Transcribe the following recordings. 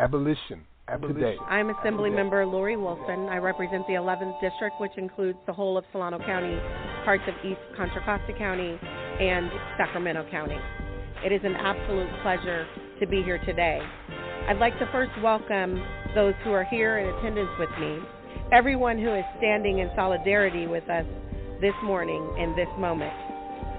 abolition. Today. I'm Assembly Member Lori Wilson. I represent the 11th District, which includes the whole of Solano County, parts of East Contra Costa County, and Sacramento County. It is an absolute pleasure to be here today. I'd like to first welcome those who are here in attendance with me, everyone who is standing in solidarity with us this morning in this moment.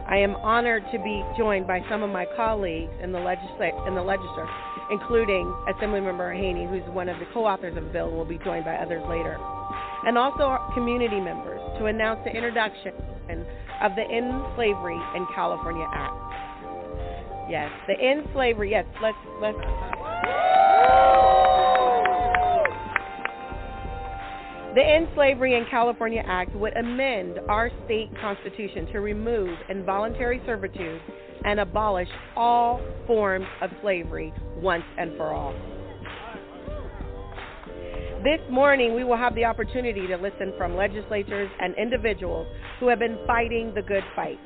I am honored to be joined by some of my colleagues in the, legisla- in the legislature, including Assemblymember Haney, who's one of the co-authors of the bill and will be joined by others later, and also community members to announce the introduction of the End Slavery in California Act. Yes, the End Slavery. Yes, let's let's. The End Slavery in California Act would amend our state constitution to remove involuntary servitude and abolish all forms of slavery once and for all. This morning, we will have the opportunity to listen from legislators and individuals who have been fighting the good fight.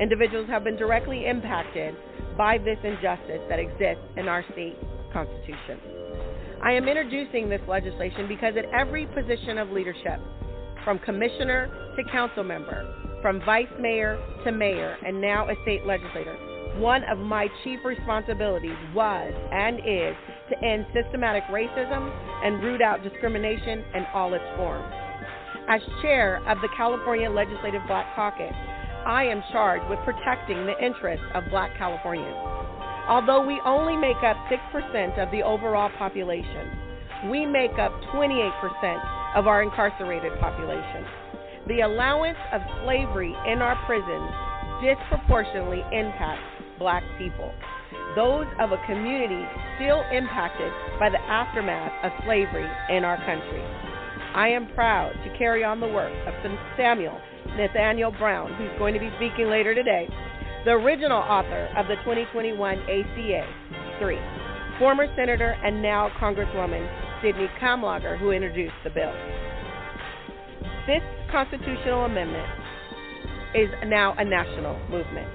Individuals have been directly impacted by this injustice that exists in our state constitution. I am introducing this legislation because at every position of leadership, from commissioner to council member, from vice mayor to mayor, and now a state legislator, one of my chief responsibilities was and is to end systematic racism and root out discrimination in all its forms. As chair of the California Legislative Black Caucus, I am charged with protecting the interests of black Californians. Although we only make up 6% of the overall population, we make up 28% of our incarcerated population. The allowance of slavery in our prisons disproportionately impacts black people, those of a community still impacted by the aftermath of slavery in our country. I am proud to carry on the work of Samual Nathaniel Brown, who's going to be speaking later today, the original author of the 2021 ACA 3, former Senator and now Congresswoman Sydney Kamlager, who introduced the bill. This constitutional amendment is now a national movement.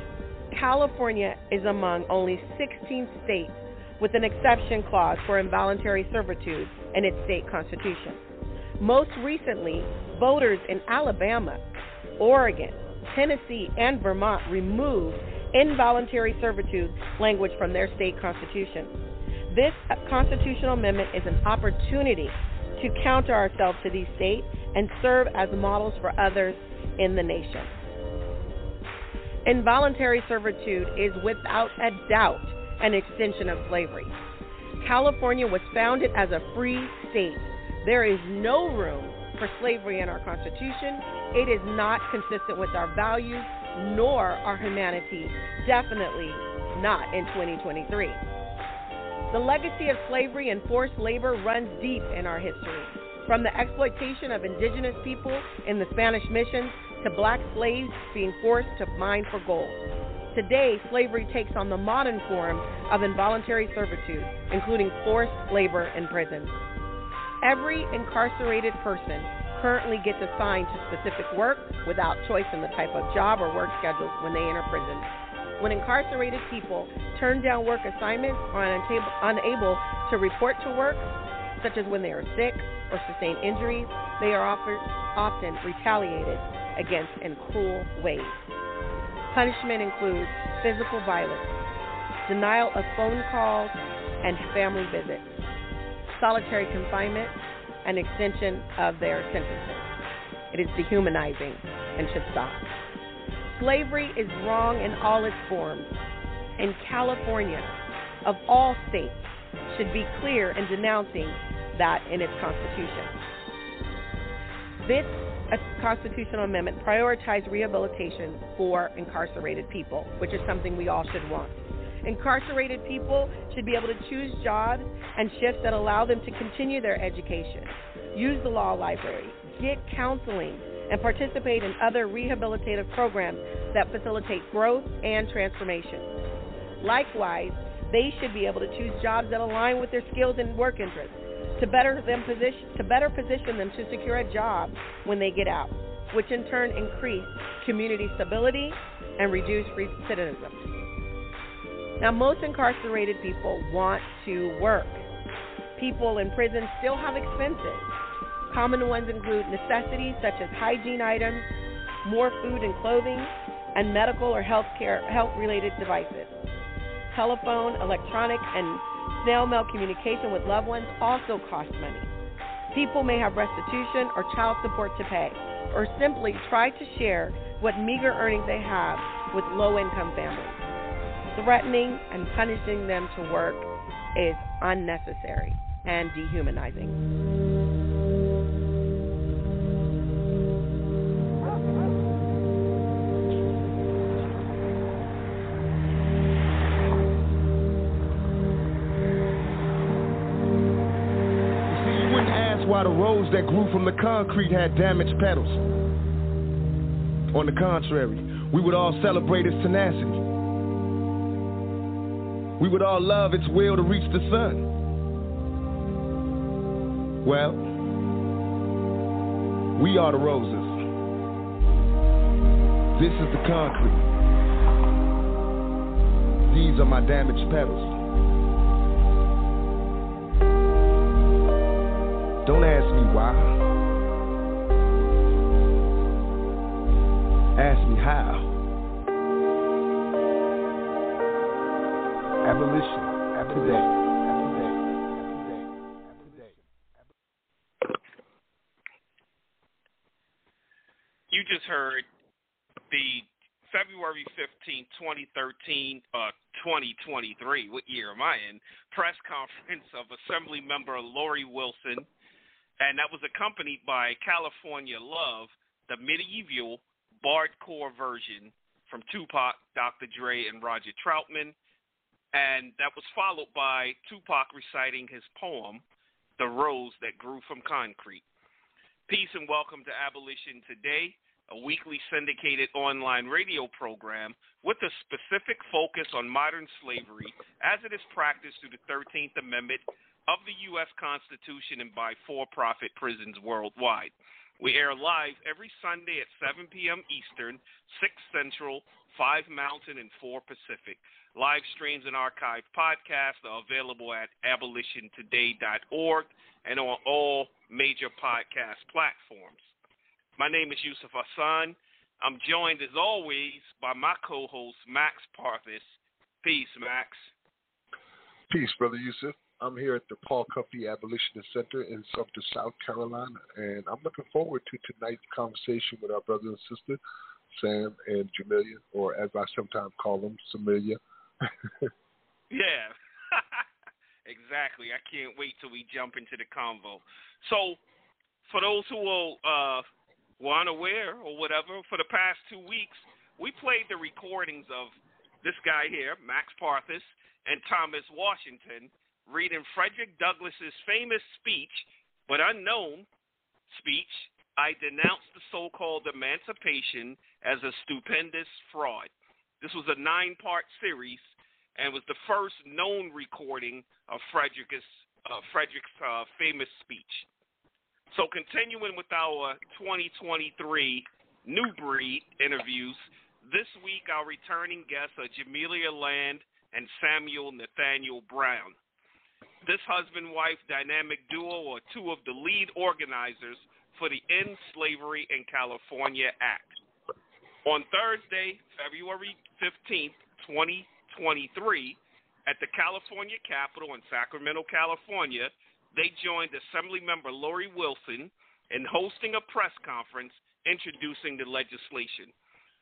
California is among only 16 states with an exception clause for involuntary servitude in its state constitution. Most recently, voters in Alabama Oregon, Tennessee, and Vermont removed involuntary servitude language from their state constitution. This constitutional amendment is an opportunity to counter ourselves to these states and serve as models for others in the nation. Involuntary servitude is without a doubt an extension of slavery. California was founded as a free state. There is no room for slavery in our Constitution. It is not consistent with our values nor our humanity, definitely not in 2023. The legacy of slavery and forced labor runs deep in our history. From the exploitation of indigenous people in the Spanish missions to black slaves being forced to mine for gold. Today, slavery takes on the modern form of involuntary servitude, including forced labor in prisons. Every incarcerated person currently gets assigned to specific work without choice in the type of job or work schedule when they enter prison. When incarcerated people turn down work assignments or are unable to report to work, such as when they are sick or sustain injuries, they are often retaliated against in cruel ways. Punishment includes physical violence, denial of phone calls and family visits, solitary confinement, and extension of their sentences. It is dehumanizing and should stop. Slavery is wrong in all its forms, and California, of all states, should be clear in denouncing that in its Constitution. This uh, constitutional amendment prioritizes rehabilitation for incarcerated people, which is something we all should want. Incarcerated people should be able to choose jobs and shifts that allow them to continue their education, use the law library, get counseling, and participate in other rehabilitative programs that facilitate growth and transformation. Likewise, they should be able to choose jobs that align with their skills and work interests to better them position to better position them to secure a job when they get out, which in turn increase community stability and reduce recidivism. Now, most incarcerated people want to work. People in prison still have expenses. Common ones include necessities such as hygiene items, more food and clothing, and medical or health care health related devices. Telephone, electronic, and snail mail communication with loved ones also costs money. People may have restitution or child support to pay, or simply try to share what meager earnings they have with low income families. Threatening and punishing them to work is unnecessary and dehumanizing. The rose that grew from the concrete had damaged petals. On the contrary, we would all celebrate its tenacity. We would all love its will to reach the sun. Well, we are the roses. This is the concrete. These are my damaged petals. Don't ask me why. Ask me how. Abolition. Today. You just heard the February 15, 2013, uh, 2023, what year am I in? Press conference of Assembly Member Lori Wilson and that was accompanied by California Love, the medieval bardcore version from Tupac, Dr. Dre, and Roger Troutman. And that was followed by Tupac reciting his poem, The Rose That Grew from Concrete. Peace and welcome to Abolition Today, a weekly syndicated online radio program with a specific focus on modern slavery as it is practiced through the 13th Amendment of the U.S. Constitution and by for profit prisons worldwide. We air live every Sunday at 7 p.m. Eastern, 6 Central, 5 Mountain, and 4 Pacific. Live streams and archived podcasts are available at abolitiontoday.org and on all major podcast platforms. My name is Yusuf Hassan. I'm joined, as always, by my co host, Max Parthas. Peace, Max. Peace, Brother Yusuf. I'm here at the Paul Company Abolitionist Center in Sumter, South Carolina, and I'm looking forward to tonight's conversation with our brother and sister, Sam and Jamilia, or as I sometimes call them, Samilia. yeah, exactly. I can't wait till we jump into the convo. So, for those who will, uh, were unaware or whatever, for the past two weeks, we played the recordings of this guy here, Max Parthas, and Thomas Washington reading Frederick Douglass's famous speech, but unknown speech, I denounce the so called emancipation as a stupendous fraud. This was a nine part series and was the first known recording of Frederick's, uh, Frederick's uh, famous speech. So, continuing with our 2023 New Breed interviews, this week our returning guests are Jamilia Land and Samual Nathaniel Brown. This husband wife dynamic duo are two of the lead organizers for the End Slavery in California Act. On Thursday, February 15, 2023, at the California Capitol in Sacramento, California, they joined Assemblymember Lori Wilson in hosting a press conference introducing the legislation.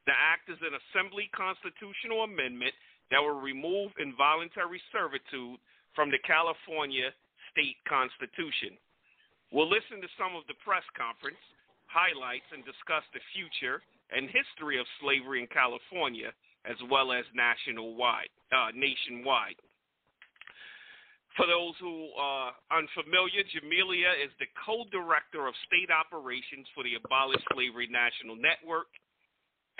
The act is an Assembly constitutional amendment that will remove involuntary servitude from the California state constitution. We'll listen to some of the press conference highlights and discuss the future and history of slavery in California as well as nationwide, uh, nationwide. For those who are unfamiliar, Jamilia is the co-director of state operations for the Abolish Slavery National Network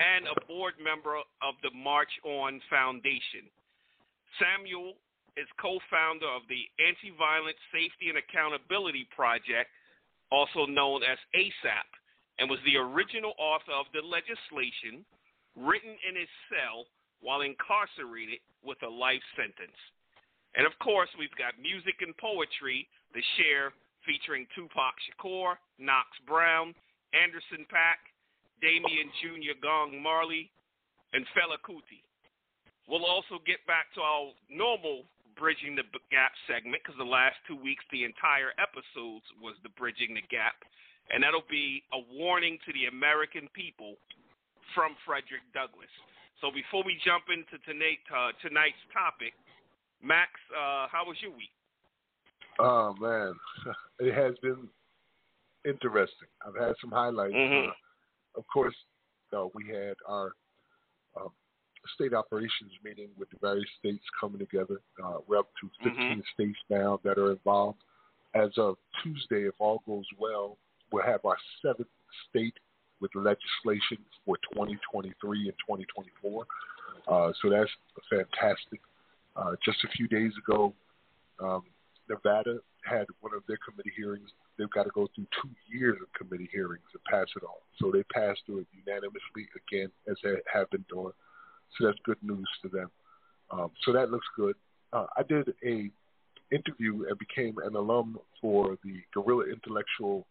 and a board member of the March On Foundation. Samual is co-founder of the Anti-Violent Safety and Accountability Project, also known as ASAP, and was the original author of the legislation written in his cell while incarcerated with a life sentence. And of course, we've got music and poetry, to Share, featuring Tupac Shakur, Knox Brown, Anderson .Paak, Damian Jr. Gong Marley, and Fela Kuti. We'll also get back to our normal Bridging the Gap segment because the last two weeks, the entire episodes was the Bridging the Gap. And that'll be a warning to the American people from Frederick Douglass. So before we jump into tonight, uh, tonight's topic, Max, uh, how was your week? Oh man, it has been interesting. I've had some highlights. Mm-hmm. Uh, of course, uh, we had our state operations meeting with the various states coming together. Uh, we're up to 15 mm-hmm. states now that are involved. As of Tuesday, if all goes well, we'll have our seventh state with legislation for 2023 and 2024. Uh, so that's fantastic. Uh, just a few days ago, um, Nevada had one of their committee hearings. They've got to go through two years of committee hearings and pass it all. So they passed through it unanimously again, as they have been doing. So that's good news to them. Um, so that looks good. Uh, I did a interview and became an alum for the Guerrilla Intellectual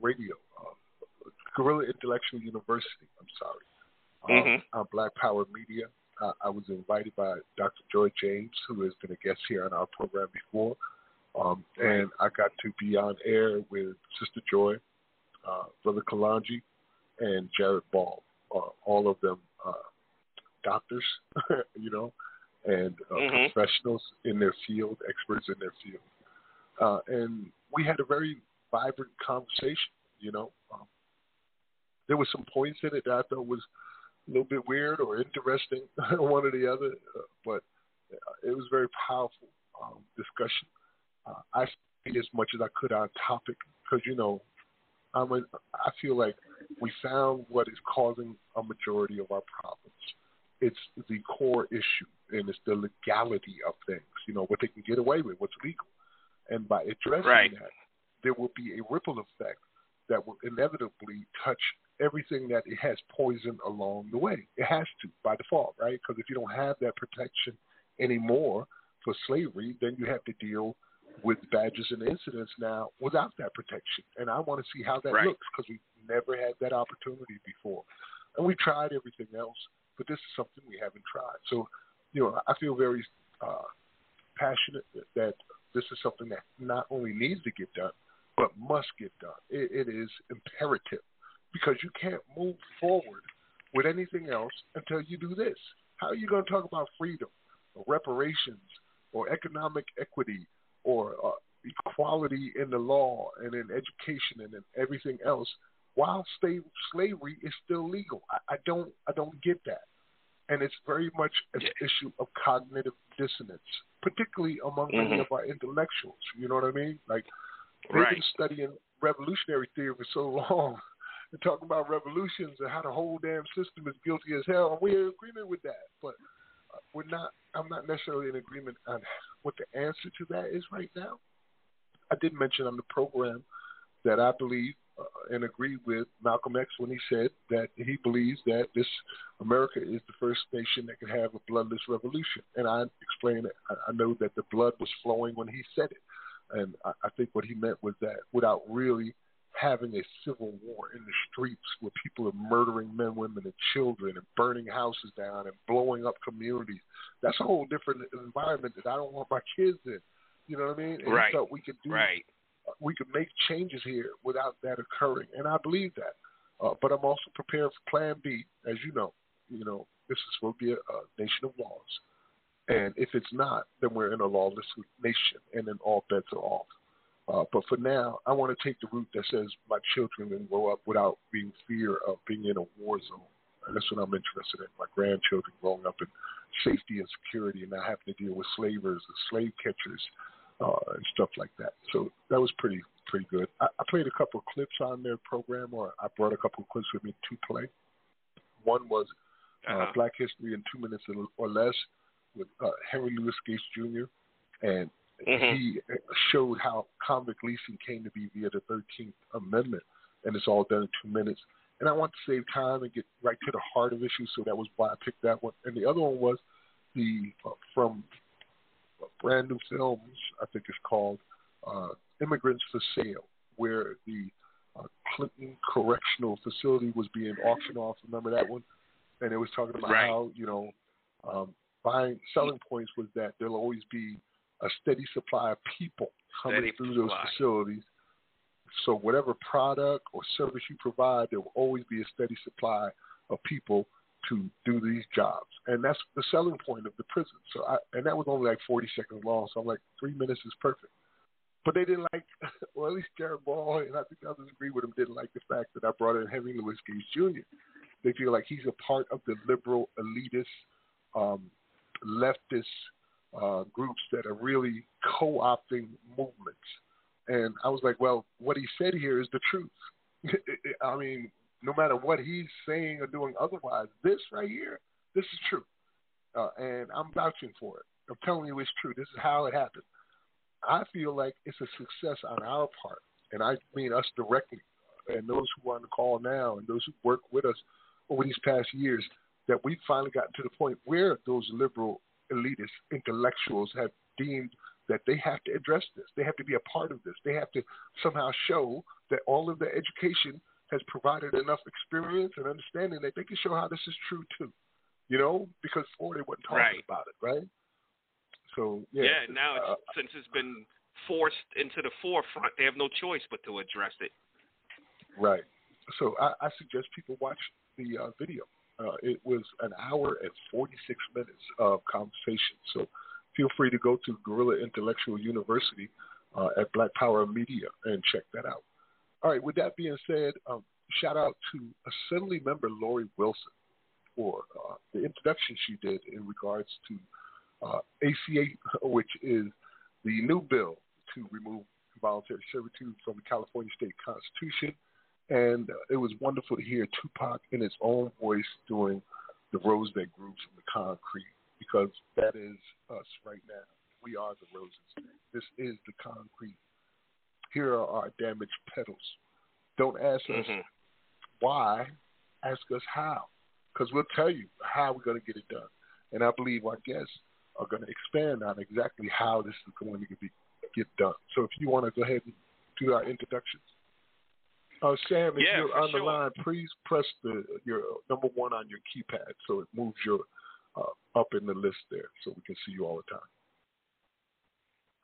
Radio, uh, Guerrilla Intellectual University. I'm sorry, mm-hmm. on Black Power Media. Uh, I was invited by Dr. Joy James, who has been a guest here on our program before, um, and I got to be on air with Sister Joy, uh, Brother Kalonji, and Jared Ball. Uh, all of them uh, doctors, you know, and uh, mm-hmm. professionals in their field, experts in their field. Uh, and we had a very vibrant conversation, you know. Um, there were some points in it that I thought was a little bit weird or interesting, one or the other, uh, but uh, it was very powerful um, discussion. Uh, I stayed as much as I could on topic because, you know, I'm a, I feel like we found what is causing a majority of our problems it's the core issue, and it's the legality of things. You know what they can get away with, what's legal, and by addressing right. that, there will be a ripple effect that will inevitably touch everything that it has poison along the way. It has to by default, right? Because if you don't have that protection anymore for slavery, then you have to deal with badges and incidents now without that protection. And I want to see how that right. looks because we never had that opportunity before. And we tried everything else but this is something we haven't tried. So, you know, I feel very uh, passionate that this is something that not only needs to get done, but must get done. it, it is imperative because you can't move forward with anything else until you do this. How are you going to talk about freedom or reparations or economic equity or uh, equality in the law and in education and in everything else while slave, slavery is still legal? I, I don't I don't get that and it's very much an yeah. issue of cognitive dissonance, particularly among mm-hmm. many of our intellectuals. You know what I mean? Like they've right. been studying revolutionary theory for so long and talking about revolutions and how the whole damn system is guilty as hell, and we're in agreement with that. But uh, we're not. I'm not necessarily in agreement on what the answer to that is right now. I did mention on the program that I believe Uh, and agree with Malcolm X when he said that he believes that this America is the first nation that can have a bloodless revolution. And I explained it. I know that the blood was flowing when he said it, and I, I think what he meant was that without really having a civil war in the streets where people are murdering men, women, and children and burning houses down and blowing up communities. That's a whole different environment that I don't want my kids in. You know what I mean? And right. So we could do right we could make changes here without that occurring, and I believe that. Uh, but I'm also prepared for Plan B, as you know. You know, this is to be a, a nation of laws, and if it's not, then we're in a lawless nation, and then all bets are off. Uh, but for now, I want to take the route that says my children can grow up without being fear of being in a war zone. And that's what I'm interested in. My grandchildren growing up in safety and security and not having to deal with slavers and slave catchers uh, and stuff like that. So that was pretty pretty good. I, I played a couple of clips on their program, or I brought a couple of clips with me to play. One was uh, uh-huh. Black History in Two Minutes or Less with uh, Henry Louis Gates Jr. and mm-hmm. he showed how convict leasing came to be via the 13th Amendment, and it's all done in two minutes. And I want to save time and get right to the heart of issues, so that was why I picked that one. And the other one was the uh, from Brave New Films. I think it's called uh, Immigrants for Sale, where the uh, Clinton Correctional Facility was being auctioned off. Remember that one? And it was talking about right. how you know um, buying selling points was that there'll always be a steady supply of people coming steady through supply. those facilities. So whatever product or service you provide, there will always be a steady supply of people to do these jobs, and that's the selling point of the prison. So, I, and that was only like 40 seconds long. So I'm like, three minutes is perfect. But they didn't like, well, at least Jared Ball and I think others agree with him, didn't like the fact that I brought in Henry Louis Gates Jr. They feel like he's a part of the liberal elitist, um, leftist uh, groups that are really co-opting movements. And I was like, well, what he said here is the truth. I mean, no matter what he's saying or doing otherwise, this right here, this is true. Uh, and I'm vouching for it. I'm telling you it's true. This is how it happened. I feel like it's a success on our part, and I mean us directly, and those who are on the call now, and those who work with us over these past years, that we've finally gotten to the point where those liberal elitist intellectuals have deemed that they have to address this. They have to be a part of this. They have to somehow show that all of their education has provided enough experience and understanding that they can show how this is true too. You know, because before they weren't talking right. about it, right? So yeah. Yeah. Now, uh, it's, since it's been forced into the forefront, they have no choice but to address it. Right. So I, I suggest people watch the uh, video. Uh, it was an hour and 46 minutes of conversation. So feel free to go to Guerrilla Intellectual University uh, at Black Power Media and check that out. All right, with that being said, um, shout out to Assembly Member Lori Wilson for uh, the introduction she did in regards to uh, ACA, which is the new bill to remove voluntary servitude from the California State Constitution. And uh, it was wonderful to hear Tupac in his own voice doing the rose that grew from the concrete because that is us right now. We are the roses. This is the concrete. Here are our damaged petals. Don't ask us Mhm. why, ask us how. Because we'll tell you how we're going to get it done. And I believe our guests are going to expand on exactly how this is going to be, get done. So if you want to go ahead and do our introductions. Uh, Sam, if Yeah, you're on the sure. line, please press the your number one on your keypad so it moves your uh, up in the list there so we can see you all the time.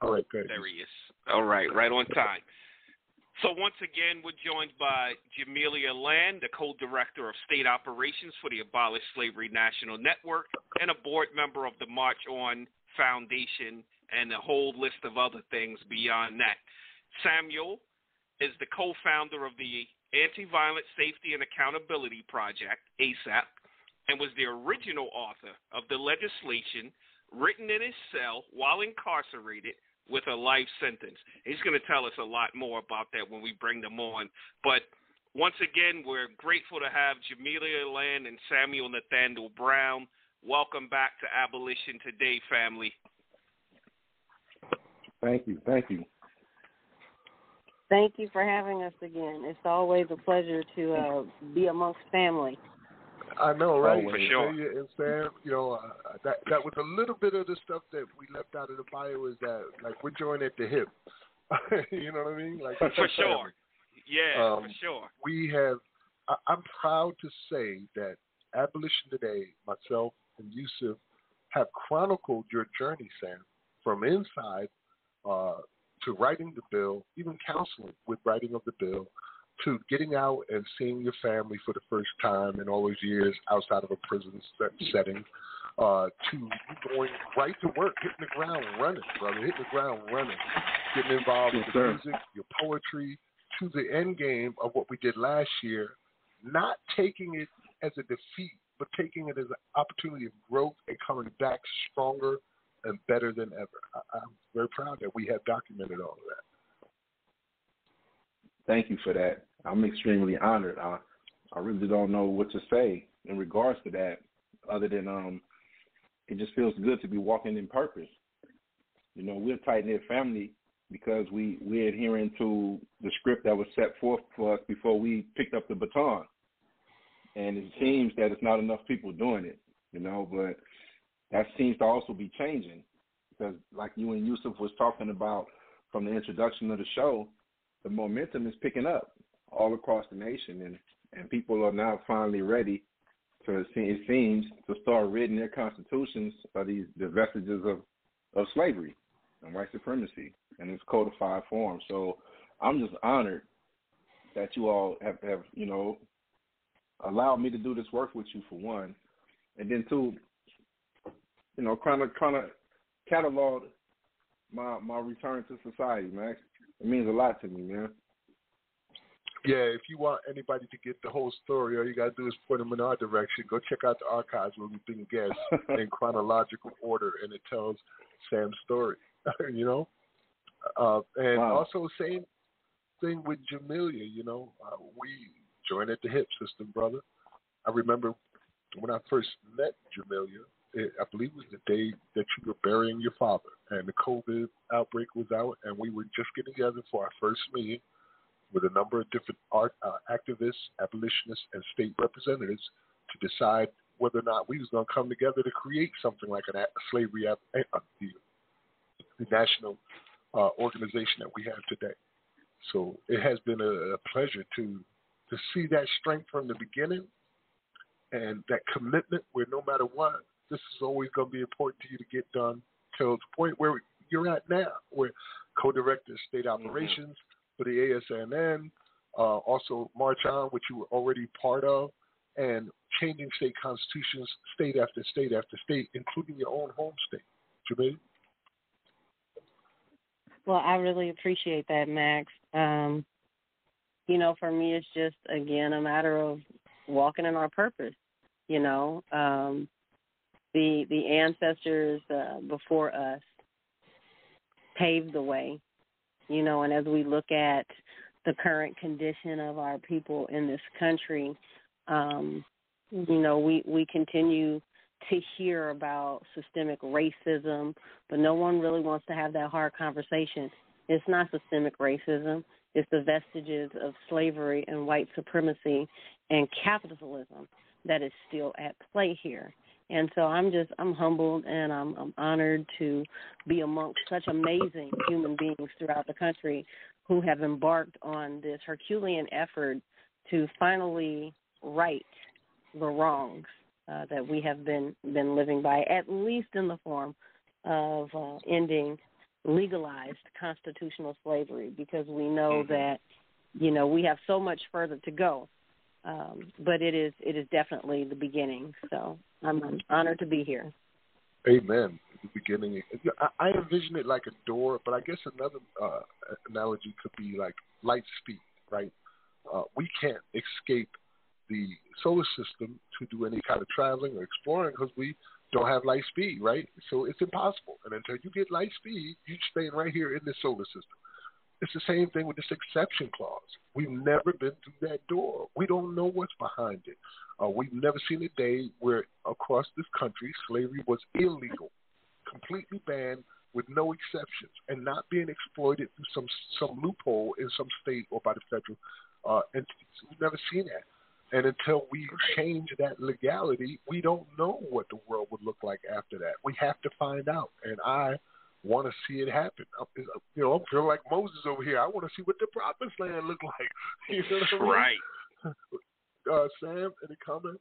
All right, good. There he is. All right, right on time. So once again, we're joined by Jamilia Land, the co-director of state operations for the Abolish Slavery National Network, and a board member of the March On Foundation, and a whole list of other things beyond that. Samual is the co-founder of the Anti-Violent Safety and Accountability Project, ASAP, and was the original author of the legislation written in his cell while incarcerated with a life sentence. He's going to tell us a lot more about that when we bring them on. But once again, we're grateful to have Jamilia Land and Samual Nathaniel Brown. Welcome back to Abolition Today, family. Thank you. Thank you. Thank you for having us again. It's always a pleasure to uh, be amongst family. I know, right? For sure. Jamilia And Sam, you know, uh, that that was a little bit of the stuff that we left out of the bio is that like we're joined at the hip. you know what I mean? Like For sure. Yeah, Um, for sure. we have I, I'm proud to say that Abolition Today, myself and Yusuf, have chronicled your journey, Sam, from inside uh, to writing the bill, even counseling with writing of the bill, to getting out and seeing your family for the first time in all those years outside of a prison set, setting, uh, to going right to work, hitting the ground running, brother, hitting the ground running, getting involved Yes, with the sir. music, your poetry, to the end game of what we did last year, not taking it as a defeat, but taking it as an opportunity of growth and coming back stronger and better than ever. I, I'm very proud that we have documented all of that. Thank you for that. I'm extremely honored. I I really don't know what to say in regards to that, other than um, it just feels good to be walking in purpose. You know, we're tight knit family because we we're adhering to the script that was set forth for us before we picked up the baton. And it seems that it's not enough people doing it, you know, but that seems to also be changing. because, like you and Yusuf was talking about from the introduction of the show, the momentum is picking up all across the nation, and and people are now finally ready to it seems to start reading their constitutions of these the vestiges of of slavery and white supremacy in its codified form. So I'm just honored that you all have, have you know allowed me to do this work with you for one, and then two, you know, kind of kind of catalog my my return to society, man. It means a lot to me, man. Yeah, if you want anybody to get the whole story, all you gotta do is point them in our direction. Go check out the archives where we've been guests in chronological order, and it tells Sam's story. you know, uh, and wow. also same thing with Jamilia. You know, uh, we joined at the hip system, brother. I remember when I first met Jamilia. It, I believe it was the day that you were burying your father, and the COVID outbreak was out, and we were just getting together for our first meeting with a number of different art uh, activists, abolitionists, and state representatives to decide whether or not we was going to come together to create something like an, a slavery, uh, the, the national uh, organization that we have today. So it has been a, a pleasure to to see that strength from the beginning and that commitment where no matter what, this is always going to be important to you to get done till the point where you're at now, where co-director of state mm-hmm. operations, mm-hmm for the ASNN, uh, also March On, which you were already part of, and changing state constitutions state after state after state, including your own home state. Jermaine? Well, I really appreciate that, Max. Um, you know, for me, it's just, again, a matter of walking in our purpose. You know, um, the the ancestors uh, before us paved the way you know, and as we look at the current condition of our people in this country, um, you know, we, we continue to hear about systemic racism, but no one really wants to have that hard conversation. It's not systemic racism, it's the vestiges of slavery and white supremacy and capitalism that is still at play here. And so I'm just I'm humbled and I'm I'm honored to be amongst such amazing human beings throughout the country who have embarked on this Herculean effort to finally right the wrongs uh, that we have been been living by, at least in the form of uh, ending legalized constitutional slavery, because we know mm-hmm. that you know we have so much further to go um, but it is it is definitely the beginning. So I'm honored to be here. Amen. The beginning. I, envision it like a door, but I guess another uh, analogy could be like light speed, right? Uh, we can't escape the solar system to do any kind of traveling or exploring because we don't have light speed, right? So it's impossible. And until you get light speed, you're staying right here in the solar system. It's the same thing with this exception clause. We've never been through that door. We don't know what's behind it. Uh, we've never seen a day where across this country slavery was illegal, completely banned with no exceptions, and not being exploited through some some loophole in some state or by the federal uh, entities. We've never seen that. And until we change that legality, we don't know what the world would look like after that. We have to find out. And I want to see it happen. You know, I'm feeling like Moses over here. I want to see what the promised land look like. You know what I mean? Right. Uh, Sam, any comments?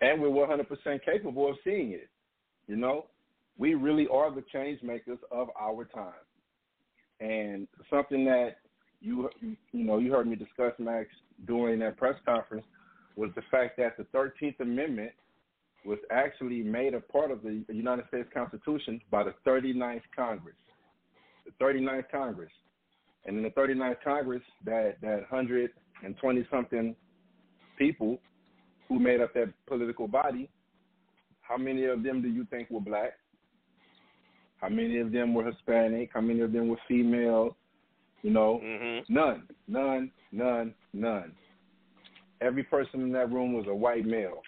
And we're 100% capable of seeing it. You know, we really are the change makers of our time. And something that you you know you heard me discuss, Max, during that press conference was the fact that the 13th Amendment was actually made a part of the United States Constitution by the 39th Congress. The 39th Congress. And in the 39th Congress, that, that 120 something people who made up that political body, how many of them do you think were black? How many of them were Hispanic? How many of them were female? You know, mm-hmm. none, none, none, none. Every person in that room was a white male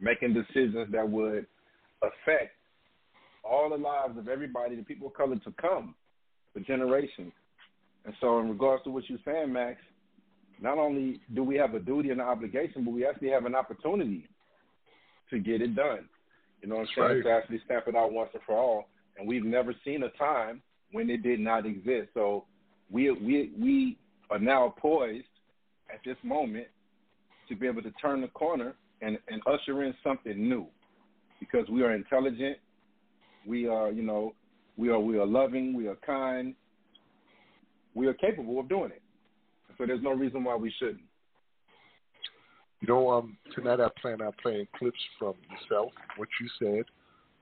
making decisions that would affect all the lives of everybody, the people of color to come for generations. And so, in regards to what you're saying, Max, not only do we have a duty and an obligation, but we actually have an opportunity to get it done. You know what I'm saying? Right. To actually stamp it out once and for all. and we've never seen a time when it did not exist. So we we we are now poised at this moment to be able to turn the corner and, and usher in something new because we are intelligent, we are, you know, we are we are loving, we are kind, we are capable of doing it. So there's no reason why we shouldn't. You know, um, tonight I plan on playing clips from yourself, what you said,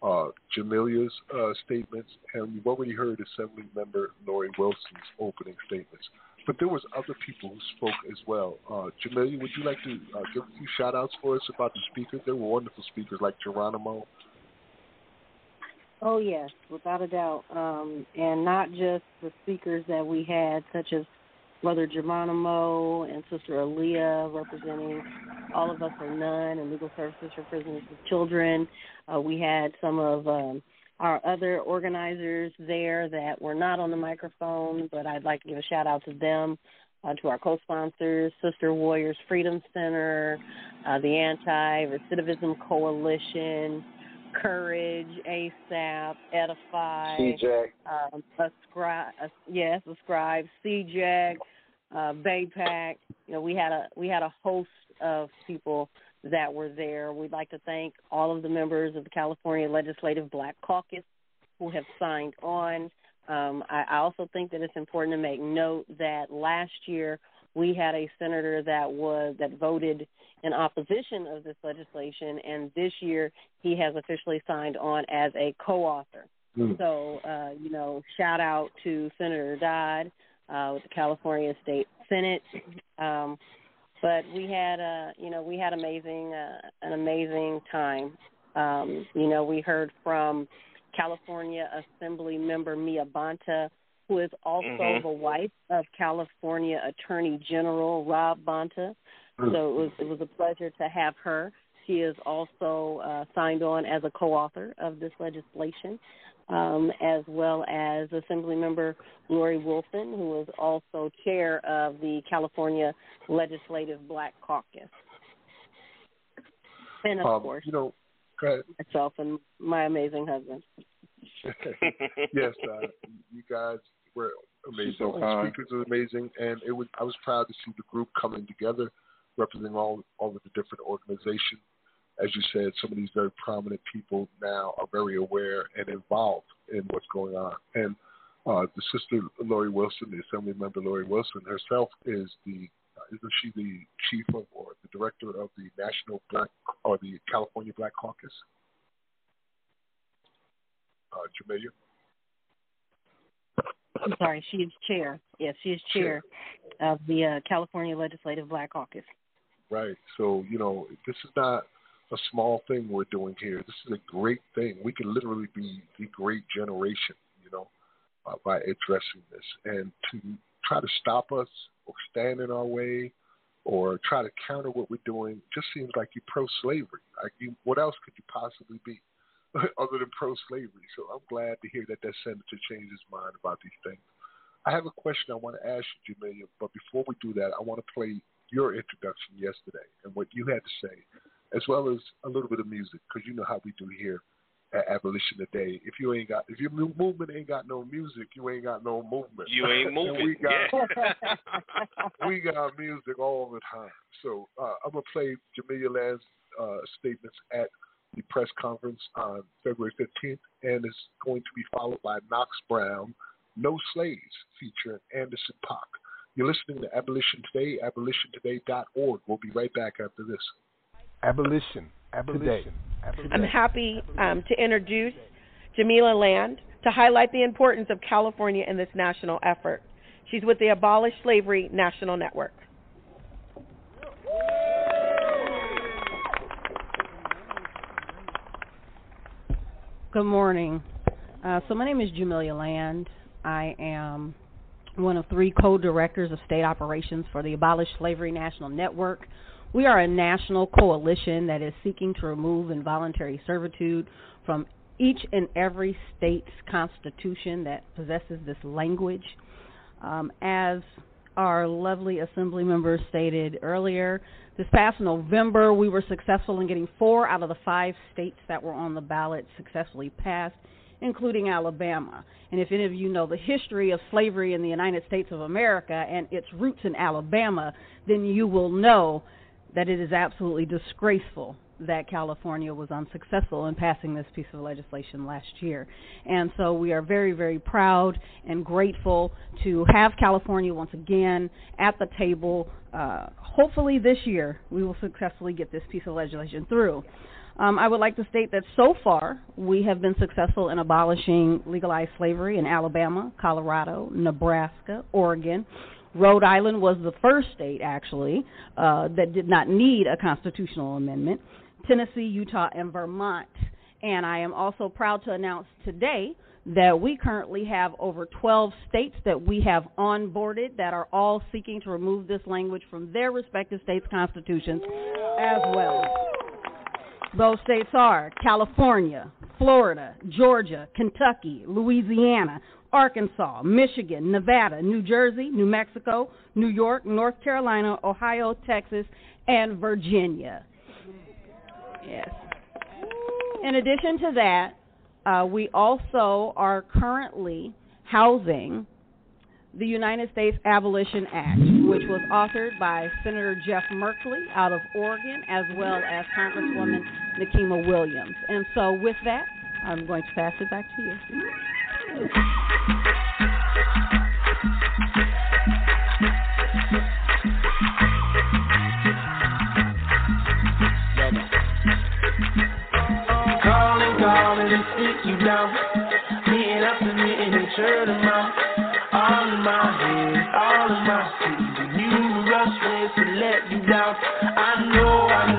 uh, Jamilia's uh, statements, and we've already heard Assembly Member Lori Wilson's opening statements. But there was other people who spoke as well. Uh, Jamilia, would you like to uh, give a few shout outs for us about the speakers? There were wonderful speakers like Geronimo. Oh yes, without a doubt, um, and not just the speakers that we had, such as Brother Geronimo and Sister Aaliyah representing All of Us or None and legal services for prisoners with children. Uh, we had some of um, our other organizers there that were not on the microphone, but I'd like to give a shout out to them, uh, to our co-sponsors, Sister Warriors Freedom Center, uh, the Anti-Recidivism Coalition, Courage, ASAP, Edify, CJAC, um, Ascribe, uh, yes, Ascribe, CJAC, uh, BAPAC. You know, we had a we had a host of people that were there. We'd like to thank all of the members of the California Legislative Black Caucus who have signed on. Um, I, I also think that it's important to make note that last year we had a senator that was that voted in opposition of this legislation, and this year he has officially signed on as a co-author. Mm. So, uh, you know, shout out to Senator Dodd uh, with the California State Senate. Um, but we had a, you know, we had amazing, uh, an amazing time. Um, you know, we heard from California Assembly Member Mia Bonta, who is also mm-hmm. the wife of California Attorney General Rob Bonta. Mm-hmm. So it was it was a pleasure to have her. She is also uh, signed on as a co-author of this legislation, um, as well as Assemblymember Lori Wilson, who is also chair of the California Legislative Black Caucus. And of um, course, you know, myself and my amazing husband. yes, uh, you guys were amazing. So the speakers were amazing, and it was. I was proud to see the group coming together, representing all all of the different organizations as you said, some of these very prominent people now are very aware and involved in what's going on. And uh, the sister Lori Wilson, the Assembly member Lori Wilson herself, is the uh, isn't she the chief of or the director of the National Black or the California Black Caucus? Uh, Jamilia. I'm sorry, she is chair. Yes, she is chair, chair. of the uh, California Legislative Black Caucus. Right. So you know, this is not a small thing we're doing here. This is a great thing. We can literally be the great generation, you know, uh, by addressing this. And to try to stop us or stand in our way or try to counter what we're doing just seems like you're pro-slavery. Like, you, what else could you possibly be other than pro-slavery? So I'm glad to hear that that senator changed his mind about these things. I have a question I want to ask you, Jamilia, but before we do that, I want to play your introduction yesterday and what you had to say as well as a little bit of music, because you know how we do here at Abolition Today. If you ain't got, if your movement ain't got no music, you ain't got no movement. You ain't moving. we got, yeah. we got music all the time. So uh, I'm gonna play Jamilia Land's uh, statements at the press conference on February 15th, and it's going to be followed by Knox Brown, No Slaves, featuring Anderson .Paak. You're listening to Abolition Today, abolitiontoday.org. We'll be right back after this. Abolition. Abolition. Today. I'm happy um, to introduce Jamilia Land to highlight the importance of California in this national effort. She's with the Abolish Slavery National Network. Good morning. Uh, so my name is Jamilia Land. I am one of three co-directors of state operations for the Abolish Slavery National Network, we are a national coalition that is seeking to remove involuntary servitude from each and every state's constitution that possesses this language. Um, as our lovely assembly members stated earlier, this past November we were successful in getting four out of the five states that were on the ballot successfully passed including Alabama. And if any of you know the history of slavery in the United States of America and its roots in Alabama, then you will know that it is absolutely disgraceful that California was unsuccessful in passing this piece of legislation last year. And so we are very, very proud and grateful to have California once again at the table. Uh, hopefully this year we will successfully get this piece of legislation through. Um, I would like to state that so far we have been successful in abolishing legalized slavery in Alabama, Colorado, Nebraska, Oregon. Rhode Island was the first state, actually, uh, that did not need a constitutional amendment. Tennessee, Utah, and Vermont. And I am also proud to announce today that we currently have over 12 states that we have onboarded that are all seeking to remove this language from their respective states' constitutions as well. Those states are California, Florida, Georgia, Kentucky, Louisiana, Arkansas, Michigan, Nevada, New Jersey, New Mexico, New York, North Carolina, Ohio, Texas, and Virginia. Yes. In addition to that, uh, we also are currently housing the United States Abolition Act, which was authored by Senator Jeff Merkley out of Oregon, as well as Congresswoman Nikema Williams. And so, with that, I'm going to pass it back to you. I know, I know,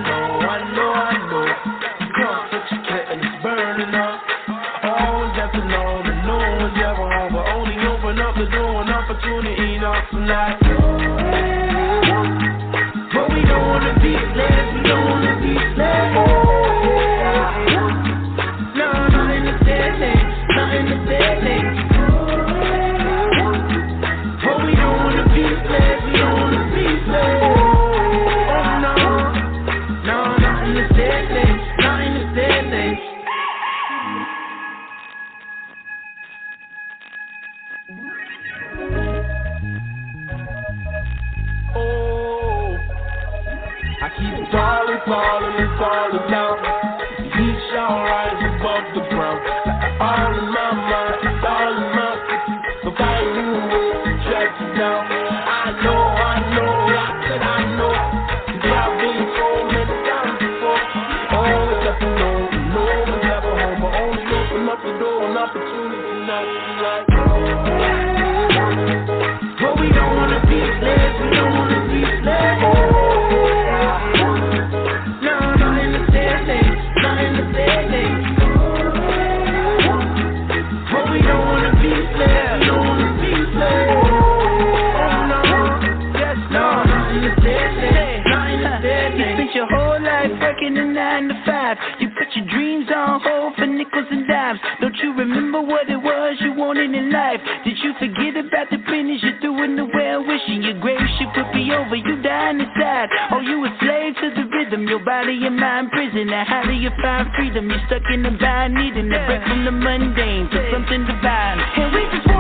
falling, and down. Each Your body and mind prison. Now how do you find freedom? You're stuck in the bind, needing a break from the mundane to something divine. And we just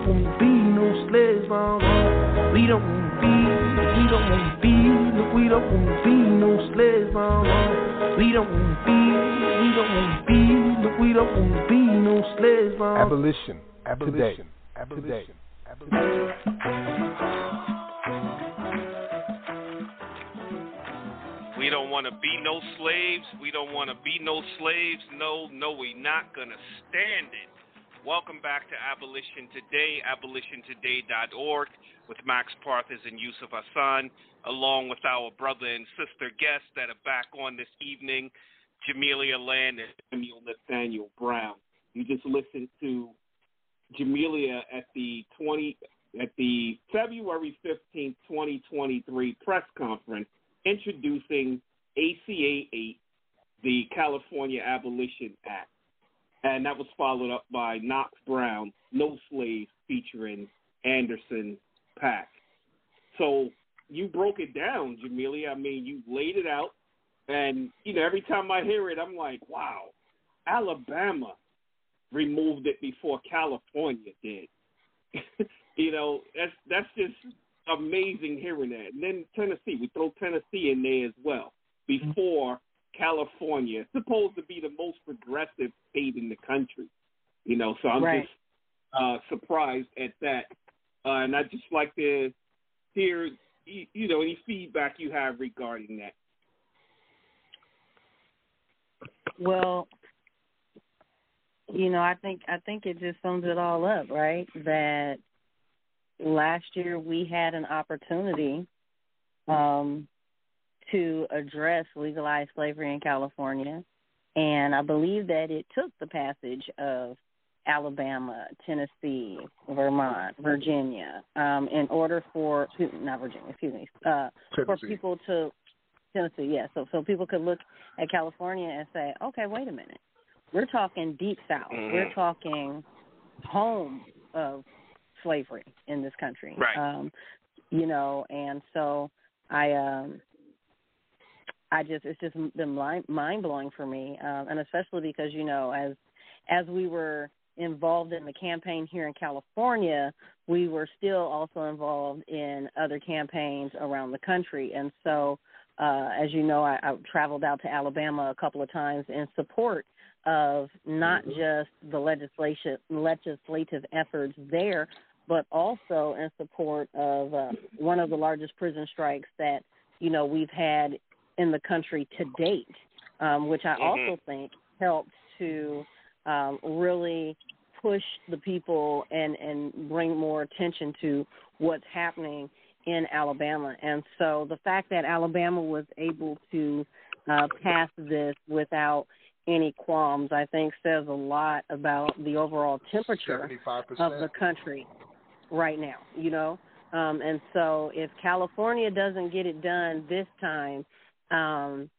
look, we don't wanna be no slaves, no, no. We don't wanna be, we don't wanna be, look, we don't wanna be no slaves, no, no. We don't wanna be, we don't wanna be, look, we don't wanna be no slaves, no. Abolition. Abolition. Abolition. We don't want to be no slaves. We don't want to be no slaves. No, no, we not going to stand it. Welcome back to Abolition Today, abolitiontoday.org, with Max Parthas and Yusuf Hassan, along with our brother and sister guests that are back on this evening. Jamilia Land and Samual Nathaniel Brown. You just listened to Jamilia at the 20 at the February 15th, 2023 press conference introducing ACA 8, the California Abolition Act. And that was followed up by Knox Brown, No Slaves, featuring Anderson .Paak. So you broke it down, Jamilia. I mean, you laid it out. And, you know, every time I hear it, I'm like, wow, Alabama removed it before California did. you know, that's that's just amazing hearing that. And then Tennessee, we throw Tennessee in there as well. Before California, supposed to be the most progressive state in the country. You know, so I'm right. just uh, surprised at that. Uh, and I'd just like to hear, you know, any feedback you have regarding that. Well, you know, I think I think it just sums it all up, right? That last year we had an opportunity um, to address legalized slavery in California, and I believe that it took the passage of Alabama, Tennessee, Vermont, Virginia, um, in order for not Virginia, excuse me, uh, for people to Tennessee, yeah. So so people could look at California and say, okay, wait a minute, we're talking deep South, Mhm. we're talking home of slavery in this country, Right. Um, you know, and so I um I just it's just been mind blowing for me, um, and especially because you know as as we were involved in the campaign here in California, we were still also involved in other campaigns around the country, and so uh, as you know, I, I traveled out to Alabama a couple of times in support of not just the legislation legislative efforts there, but also in support of uh, one of the largest prison strikes that you know we've had in the country to date, um, which I Mhm. also think helped to um, really push the people and and bring more attention to what's happening in Alabama. And so the fact that Alabama was able to uh, pass this without any qualms, I think, says a lot about the overall temperature Seventy-five of the country right now, you know. Um, and so if California doesn't get it done this time, um,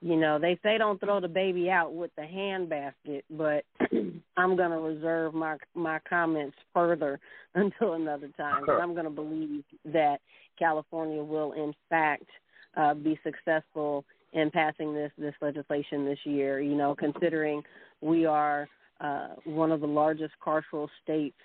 you know, they say don't throw the baby out with the handbasket, but I'm going to reserve my my comments further until another time. 'cause I'm going to believe that California will, in fact, uh, be successful in passing this this legislation this year. You know, considering we are uh, one of the largest carceral states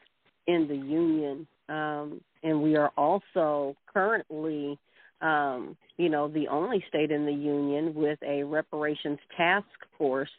in the union, um, and we are also currently, um, you know, the only state in the union with a reparations task force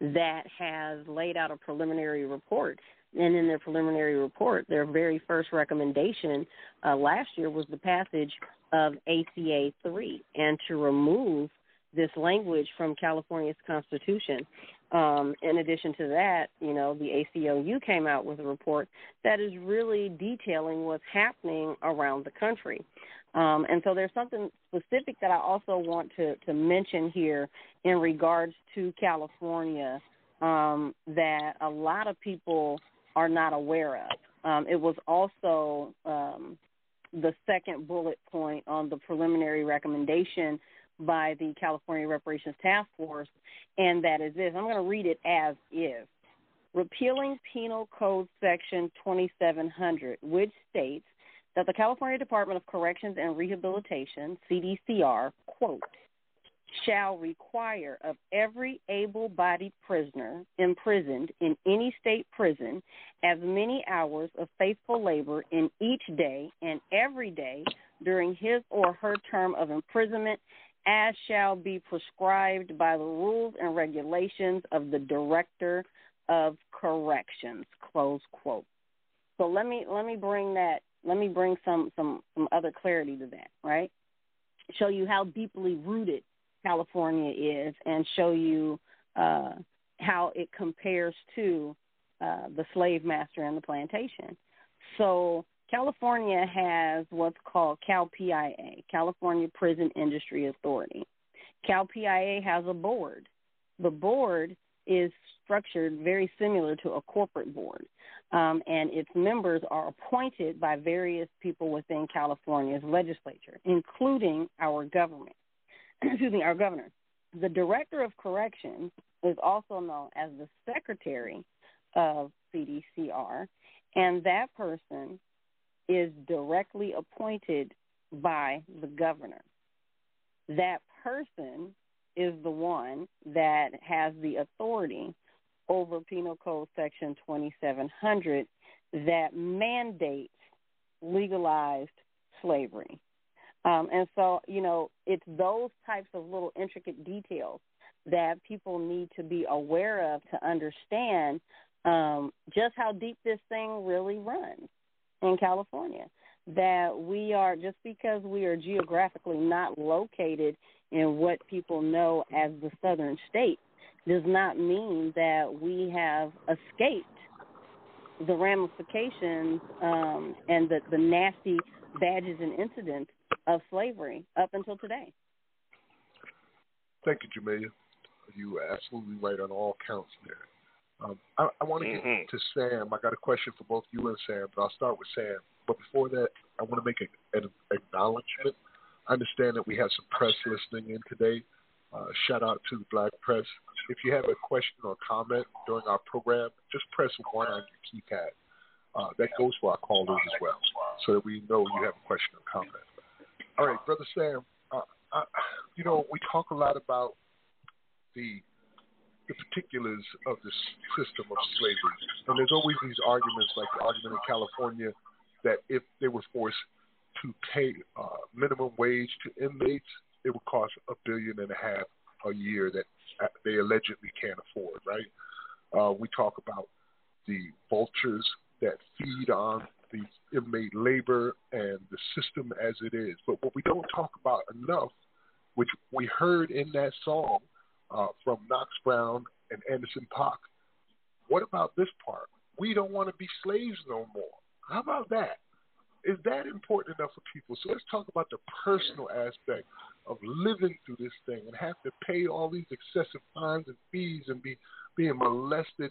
that has laid out a preliminary report. And in their preliminary report, their very first recommendation uh, last year was the passage of ACA 3 and to remove this language from California's constitution. Um, in addition to that, you know, the ACLU came out with a report that is really detailing what's happening around the country. Um, and so there's something specific that I also want to, to mention here in regards to California um, that a lot of people are not aware of. Um, it was also um, the second bullet point on the preliminary recommendation by the California Reparations Task Force, and that is this. I'm going to read it as is. Repealing Penal Code Section 2700, which states that the California Department of Corrections and Rehabilitation, CDCR, quote, shall require of every able bodied prisoner imprisoned in any state prison as many hours of faithful labor in each day and every day during his or her term of imprisonment as shall be prescribed by the rules and regulations of the director of corrections close quote. So let me let me bring that let me bring some some some other clarity to that right? Show you how deeply rooted california is and show you uh how it compares to uh the slave master and the plantation. So California has what's called CalPIA, California Prison Industry Authority. CalPIA has a board, the board is structured very similar to a corporate board, um, and its members are appointed by various people within California's legislature, including our government. Excuse me, our governor. The director of corrections is also known as the secretary of CDCR, and that person is directly appointed by the governor. That person is the one that has the authority over Penal Code Section 2700 that mandates legalized slavery. Um, and so, you know, it's those types of little intricate details that people need to be aware of to understand um, just how deep this thing really runs in California. That we are, just because we are geographically not located in what people know as the southern states, does not mean that we have escaped the ramifications um, and the, the nasty badges and incidents of slavery up until today. Thank you, Jamilia. You are absolutely right on all counts there. Um, I, I want to get Mhm. to Sam. I got a question for both you and Sam, but I'll start with Sam. But before that, I want to make a, an acknowledgement. I understand that we have some press listening in today. Uh, shout out to the Black Press. If you have a question or comment during our program, just press one on your keypad. Uh, that goes for our callers as well, so that we know you have a question or comment. All right, brother Sam. Uh, I, you know, we talk a lot about the the particulars of the system of slavery, and there's always these arguments, like the argument in California, that if they were forced to pay uh, minimum wage to inmates, it would cost a billion and a half a year that uh, they allegedly can't afford. Right? Uh, we talk about the vultures that feed on the inmate labor and the system as it is. But what we don't talk about enough, which we heard in that song uh, from Knox Brown and Anderson .Paak, what about this part? We don't want to be slaves no more. How about that? Is that important enough for people? So let's talk about the personal aspect of living through this thing and have to pay all these excessive fines and fees and be being molested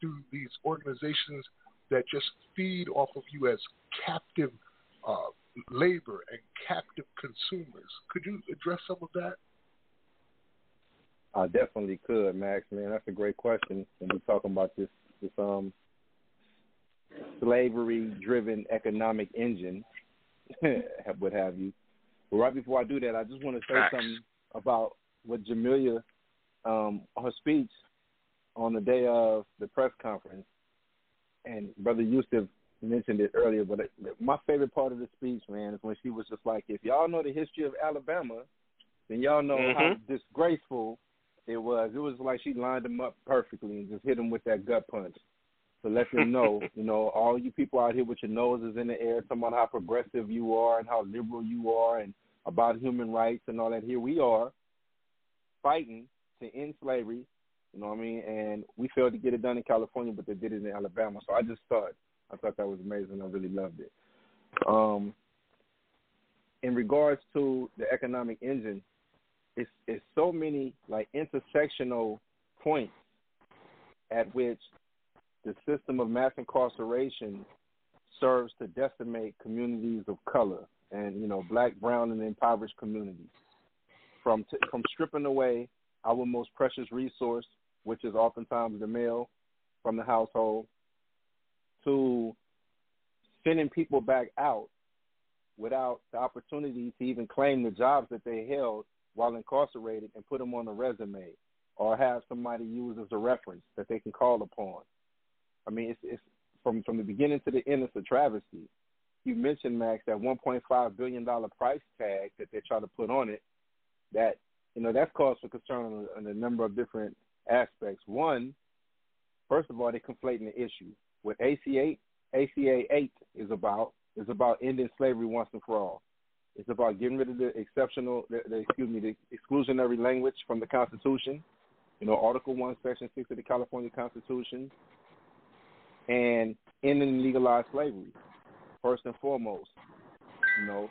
through these organizations that just feed off of you as captive uh, labor and captive consumers. Could you address some of that? I definitely could, Max. Man, that's a great question. And we're talking about this, this um, slavery-driven economic engine, what have you. But right before I do that, I just want to say Facts. something about what Jamilia, um, her speech on the day of the press conference, and Brother Yusuf mentioned it earlier, but it, my favorite part of the speech, man, is when she was just like, if y'all know the history of Alabama, then y'all know how Mhm. disgraceful it was. It was like she lined them up perfectly and just hit them with that gut punch to let them know, you know, all you people out here with your noses in the air, talking about how progressive you are and how liberal you are and about human rights and all that. Here we are fighting to end slavery, you know what I mean? And we failed to get it done in California, but they did it in Alabama. So I just thought, I thought that was amazing. I really loved it. Um, in regards to the economic engine, it's it's so many like intersectional points at which the system of mass incarceration serves to decimate communities of color and you know black, brown, and impoverished communities. From t- from stripping away our most precious resource, which is oftentimes the male, from the household, to sending people back out without the opportunity to even claim the jobs that they held while incarcerated and put them on a resume or have somebody use as a reference that they can call upon. I mean, it's, it's from from the beginning to the end, it's a travesty. You mentioned Max that 1.5 billion dollar price tag that they try to put on it. That you know that's cause for concern on a, number of different aspects. One, first of all, they're conflating the issue. What ACA ACA eight is about is about ending slavery once and for all. It's about getting rid of the exceptional, the, the, excuse me, the exclusionary language from the Constitution. You know, Article One, Section Six of the California Constitution, and ending legalized slavery. First and foremost, you know,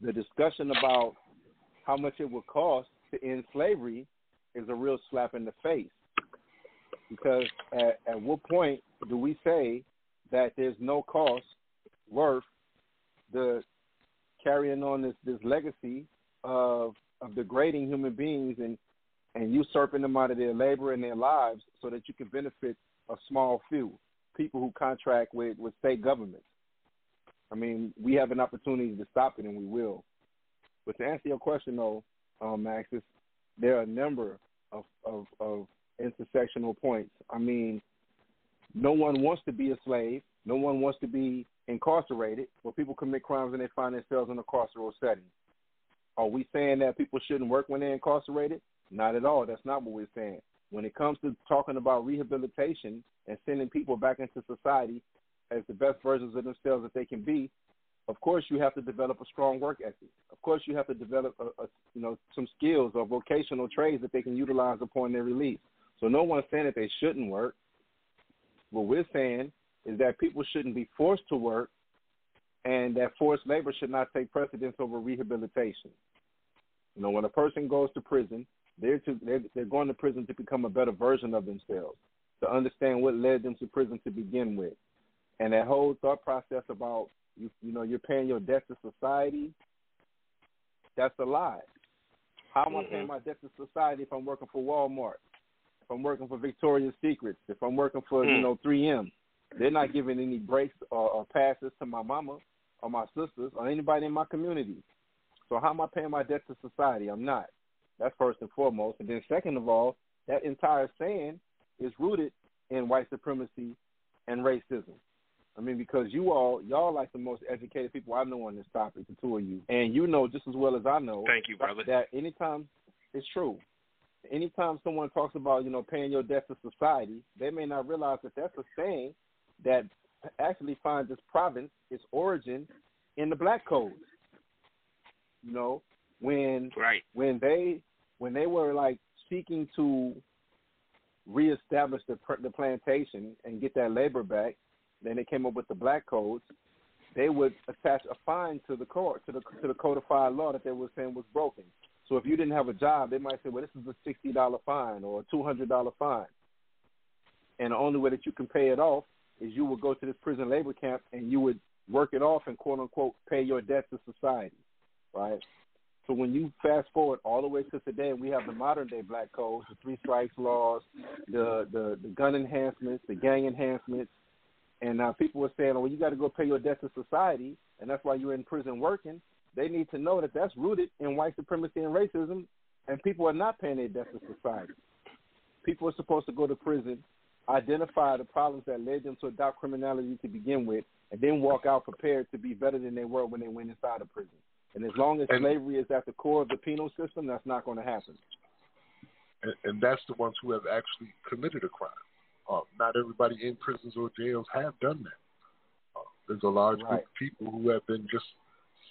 the discussion about how much it would cost to end slavery is a real slap in the face. Because at, at what point do we say that there's no cost worth the carrying on this, this legacy of of degrading human beings and and usurping them out of their labor and their lives so that you can benefit a small few people who contract with, with state governments. I mean, we have an opportunity to stop it, and we will. But to answer your question, though, um, Max, there are a number of, of, of intersectional points. I mean, no one wants to be a slave. No one wants to be incarcerated. But people commit crimes and they find themselves in a carceral setting. Are we saying that people shouldn't work when they're incarcerated? Not at all. That's not what we're saying. When it comes to talking about rehabilitation and sending people back into society as the best versions of themselves that they can be, of course you have to develop a strong work ethic. Of course you have to develop a, a, you know some skills or vocational trades that they can utilize upon their release. So no one's saying that they shouldn't work. What we're saying is that people shouldn't be forced to work and that forced labor should not take precedence over rehabilitation. You know, when a person goes to prison, they're, to, they're, they're going to prison to become a better version of themselves, to understand what led them to prison to begin with. And that whole thought process about you, you know, you're paying your debt to society, that's a lie. How am I paying mm-hmm. my debt to society if I'm working for Walmart? If I'm working for Victoria's Secrets? If I'm working for, you mm. know, 3M? They're not giving any breaks or, or passes to my mama or my sisters or anybody in my community. So how am I paying my debt to society? I'm not. That's first and foremost. And then second of all, that entire saying is rooted in white supremacy and racism. I mean, because you all, y'all like the most educated people I know on this topic, the two of you, and you know just as well as I know. Thank you, brother. That anytime, it's true. Anytime someone talks about you know paying your debt to society, they may not realize that that's a saying that actually finds its province, its origin, in the black codes. You know, when right. when they when they were like seeking to reestablish the the plantation and get that labor back, then they came up with the black codes. They would attach a fine to the court to the to the codified law that they were saying was broken. So if you didn't have a job, they might say, "Well, this is a sixty dollar fine or a two hundred dollar fine," and the only way that you can pay it off is you would go to this prison labor camp and you would work it off and quote unquote pay your debt to society, right? So when you fast forward all the way to today, we have the modern day black codes, the three strikes laws, the the, the gun enhancements, the gang enhancements, and now people are saying, "Well, you got to go pay your debt to society, and that's why you're in prison working." They need to know that that's rooted in white supremacy and racism, and people are not paying their debt to society. People are supposed to go to prison, identify the problems that led them to adopt criminality to begin with, and then walk out prepared to be better than they were when they went inside of prison. And as long as And- slavery is at the core of the penal system, that's not going to happen. and, and that's the ones who have actually committed a crime. Uh, not everybody in prisons or jails have done that. Uh, there's a large group of people who have been just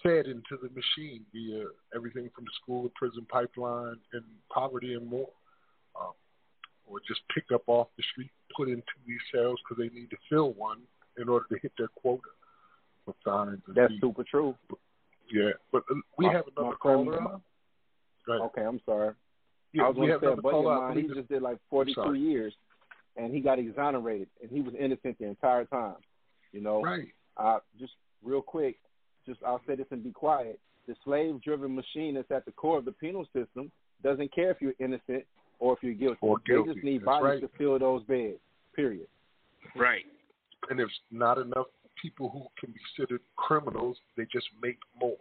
fed into the machine via everything from the school to prison pipeline and poverty and more, um, or just picked up off the street, put into these cells because they need to fill one in order to hit their quota for fines. And That's fees. super true. Yeah, but uh, we My- have my another caller. on. Go. Okay, I'm sorry. Yeah, I was we going to have say a buddy of mine, he just did like 42 years, and he got exonerated, and he was innocent the entire time. You know, Right. uh, just real quick, just I'll say this and be quiet. The slave-driven machine that's at the core of the penal system doesn't care if you're innocent or if you're guilty. Or They just need That's bodies right. to fill those beds. Period. Right. and there's not enough people who can be considered criminals. They just make more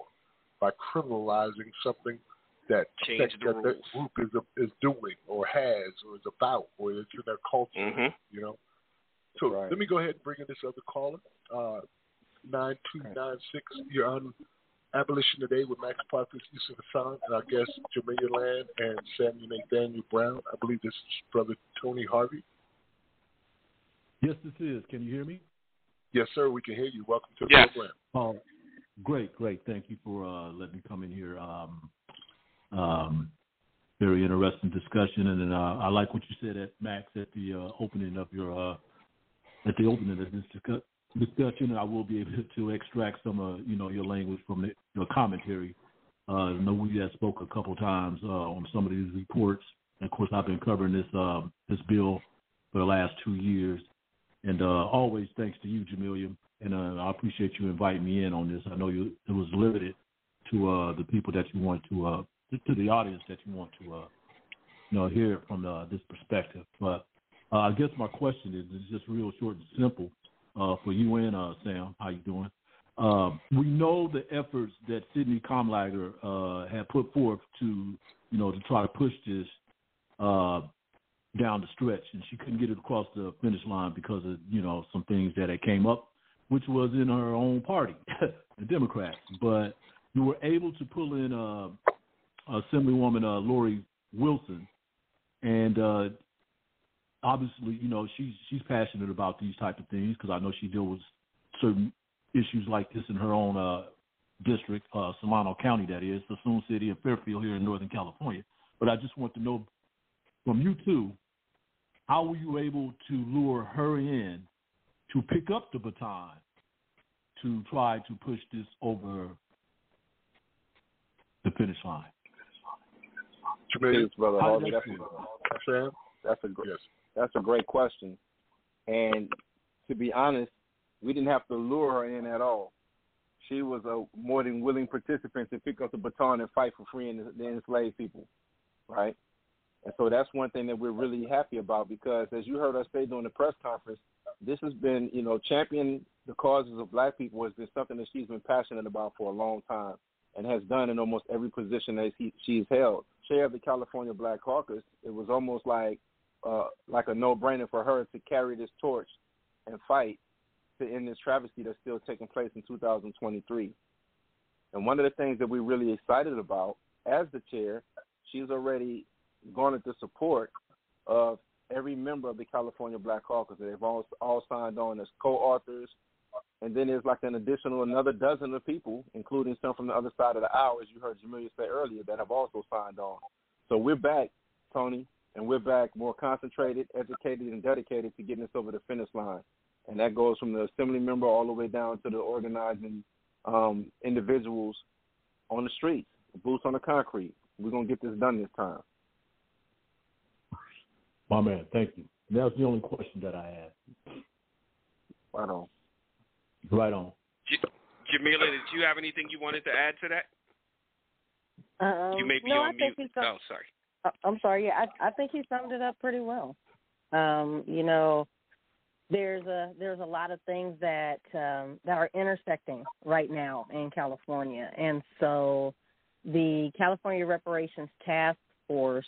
by criminalizing something that Change that, the that, that group is is doing or has or is about or it's in their culture. Mhm. You know. So Right. let me go ahead and bring in this other caller. Uh, nine two nine six. You're on Abolition Today with Max Parthas, Yusuf Hassan, and our guests Jamilia Land and Samual Nathaniel Brown. I believe this is Brother Tony Harvey. Yes, this is. Can you hear me? Yes, sir. We can hear you. Welcome to the Yes. program. Oh, great, great. Thank you for uh, letting me come in here. Um, um, very interesting discussion, and uh, I like what you said at Max at the uh, opening of your uh, at the opening of this discu- discussion. I will be able to extract some of you know your language from the, your commentary. Uh, I know we have spoke a couple times uh, on some of these reports And of course, I've been covering this uh, this bill for the last two years, and uh, always thanks to you, Jamilia. And uh, I appreciate you inviting me in on this. I know you it was limited to uh, the people that you want to uh, to the audience that you want to uh, you know hear from uh, this perspective. But uh, I guess my question is, is just real short and simple uh, for you and uh, Sam. How you doing? Um, we know the efforts that Sydney Kamlager uh, had put forth to, you know, to try to push this uh, down the stretch, and she couldn't get it across the finish line because of, you know, some things that had came up, which was in her own party, the Democrats. But you were able to pull in uh, Assemblywoman uh, Lori Wilson, and uh, obviously, you know, she's she's passionate about these type of things because I know she deals with certain issues like this in her own uh, district, uh, Solano County, that is, Suisun City and Fairfield here in Northern California. But I just want to know from you two, how were you able to lure her in to pick up the baton to try to push this over the finish line? Thanks, brother How Harvey. did That's, feel? that's a great, that's a great question. And to be honest, we didn't have to lure her in at all. She was a more than willing participant to pick up the baton and fight for freeing the, the enslaved people, right? And so that's one thing that we're really happy about because, as you heard us say during the press conference, this has been, you know, championing the causes of black people has been something that she's been passionate about for a long time and has done in almost every position that he, she's held. Chair of the California Black Caucus, it was almost like uh, like a no-brainer for her to carry this torch and fight to end this travesty that's still taking place in 2023. And one of the things that we're really excited about as the chair, she's already garnered the support of every member of the California Black Caucus. They've all, all signed on as co-authors. And then there's like an additional another dozen of people, including some from the other side of the aisle, as you heard Jamilia say earlier, that have also signed on. So we're back, Tony, and we're back more concentrated, educated, and dedicated to getting us over the finish line and that goes from the assembly member all the way down to the organizing um, individuals on the streets, boots on the concrete. We're gonna get this done this time. My man, thank you. That was the only question that I had. Right on. Right on. J- Jamila, did you have anything you wanted to add to that? Um, you may be no, on I think mute. he's Oh, sorry. Uh, I'm sorry. Yeah, I, I think he summed it up pretty well. Um, you know, there's a there's a lot of things that um, that are intersecting right now in California, and so the California Reparations Task Force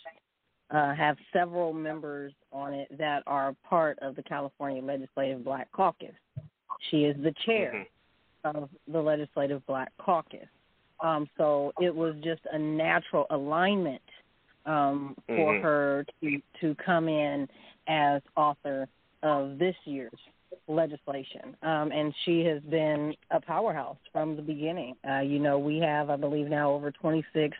uh, have several members on it that are part of the California Legislative Black Caucus. She is the chair of the Legislative Black Caucus. Um, so it was just a natural alignment um, for Mhm. her to to come in as author of this year's legislation. Um, and she has been a powerhouse from the beginning. Uh, you know, we have, I believe, now over 26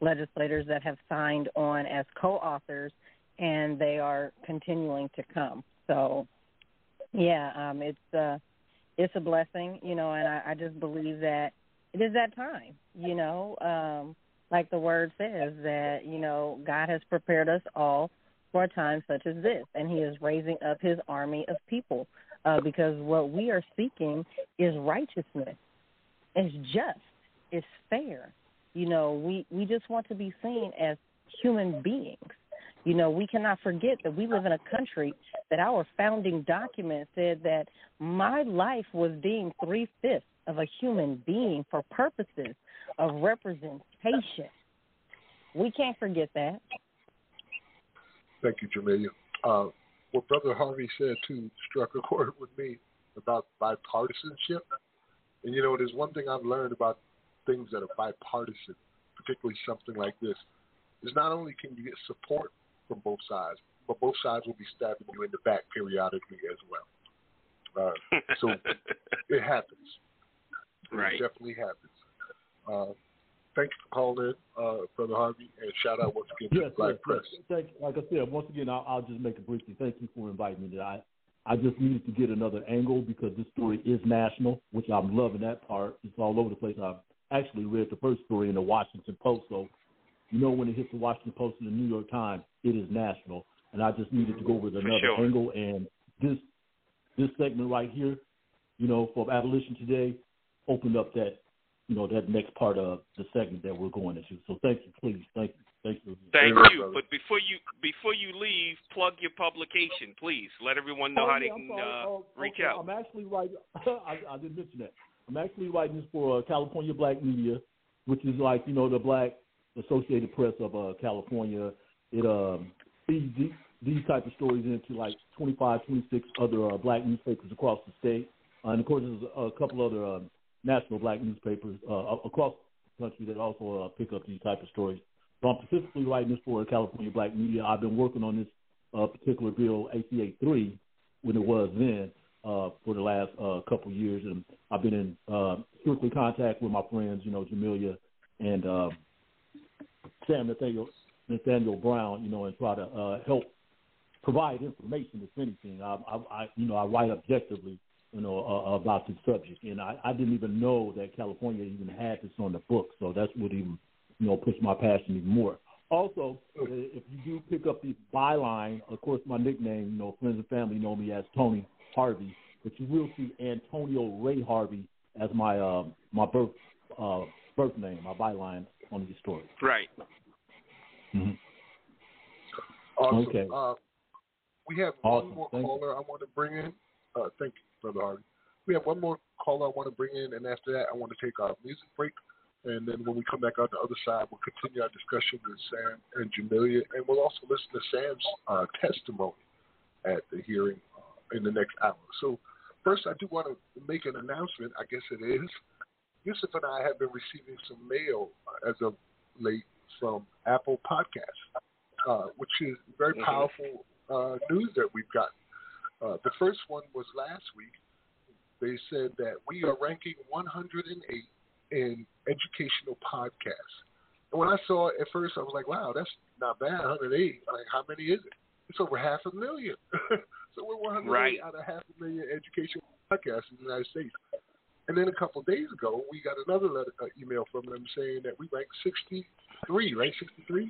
legislators that have signed on as co-authors, and they are continuing to come. So, yeah, um, it's uh, it's a blessing, you know, and I, I just believe that it is that time, you know, um, like the word says that you know God has prepared us all for a time such as this, and He is raising up His army of people uh, because what we are seeking is righteousness, it's just, it's fair. You know, we we just want to be seen as human beings. You know, we cannot forget that we live in a country that our founding document said that my life was deemed three fifths of a human being for purposes of representation. We can't forget that. Thank you, Jamilia. Uh, what Brother Harvey said too struck a chord with me about bipartisanship. And you know, there's one thing I've learned about things that are bipartisan, particularly something like this, is not only can you get support from both sides, but both sides will be stabbing you in the back periodically as well. Uh, so it happens. Right. It definitely happens. Uh, thank you for calling in, uh, Brother Harvey, and shout out once again to Yes, the Black yes, Press. yes. Thank, like I said, once again, I'll, I'll just make it briefly. Thank you for inviting me. I, I just needed to get another angle because this story is national, which I'm loving that part. It's all over the place. I've actually read the first story in the Washington Post, so you know when it hits the Washington Post and the New York Times, it is national. And I just needed to go with another sure. angle. And this this segment right here, you know, for Abolition Today, opened up that you know that next part of the segment that we're going into. So thank you, please, thank you, thank you. Thank Very you. much, But before you before you leave, plug your publication, please. Let everyone know Oh, how yeah, they I'm can sorry. uh, Oh, reach okay. out. I'm actually right. I, I didn't mention that. I'm actually writing this for uh, California Black Media, which is like you know the Black Associated Press of uh, California. It um feeds these, these type of stories into like 25, 26 other uh, black newspapers across the state, uh, and of course there's a couple other um, national black newspapers uh, across the country that also uh, pick up these type of stories. So I'm specifically writing this for California Black Media. I've been working on this uh, particular bill, ACA three, when it was then, uh, for the last uh, couple years, and I've been in uh, strictly contact with my friends, you know, Jamilia and uh, Sam Nathaniel, Nathaniel Brown, you know, and try to uh, help provide information, if anything. I, I, I you know, I write objectively, you know, uh, about the subject, and I, I didn't even know that California even had this on the book, so that's what even, you know, pushed my passion even more. Also, uh, if you do pick up the byline, of course, my nickname, you know, friends and family know me as Tony Harvey, but you will see Antonio Ray Harvey as my uh, my birth uh, birth name, my byline on these stories. Right. Mm-hmm. Awesome. Okay. Uh, we have Awesome. one more Thank you. caller I want to bring in. Uh, thank you, Brother Harvey. We have one more caller I want to bring in, and after that, I want to take our music break. And then when we come back on the other side, we'll continue our discussion with Sam and Jamilia, and we'll also listen to Sam's uh, testimony at the hearing in the next hour. So, first, I do want to make an announcement. I guess it is. Yusuf and I have been receiving some mail uh, as of late from Apple Podcasts, uh, which is very Mhm. powerful uh, news that we've gotten. Uh, the first one was last week. They said that we are ranking 108 in educational podcasts. And when I saw it at first, I was like, wow, that's not bad, 108. Like, how many is it? It's over half a million. so we're 108 Right. out of half a million educational podcasts in the United States. And then a couple of days ago, we got another letter, uh, email from them saying that we ranked 63, right? 63?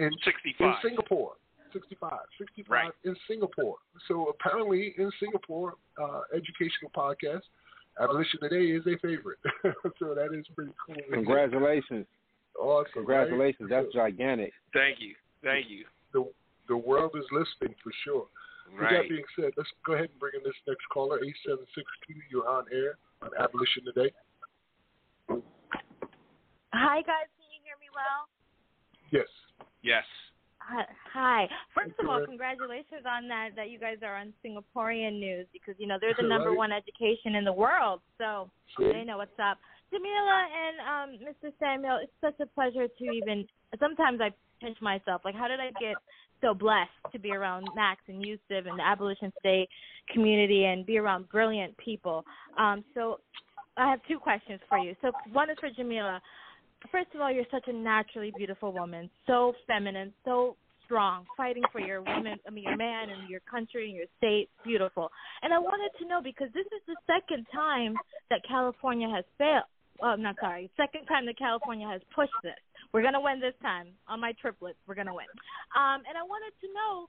In, 65. in Singapore. 65. 65 Right. in Singapore. So apparently in Singapore, uh, educational podcast, Abolition Today is a favorite. so that is pretty cool. Congratulations. Awesome. Congratulations. right? That's gigantic. Thank you. Thank you. The, the world is listening for sure. With Right. that being said, let's go ahead and bring in this next caller, 8762. You're on air on Abolition Today. Hi guys, can you hear me well? Yes. Yes. Hi. Hi. First Thank of all, congratulations on that that you guys are on Singaporean news because you know they're the number Right. one education in the world, so Sure. they know what's up. Jamila and um, Mr. Samual, it's such a pleasure to even. Sometimes I pinch myself, like how did I get so blessed to be around Max and Yusuf and the Abolition State community and be around brilliant people. Um, so I have two questions for you. So one is for Jamila. First of all, you're such a naturally beautiful woman, so feminine, so strong, fighting for your woman, I mean your man and your country and your state. Beautiful. And I wanted to know because this is the second time that California has failed. Oh, I'm not sorry. Second time that California has pushed this. We're gonna win this time on my triplets. We're gonna win. Um, and I wanted to know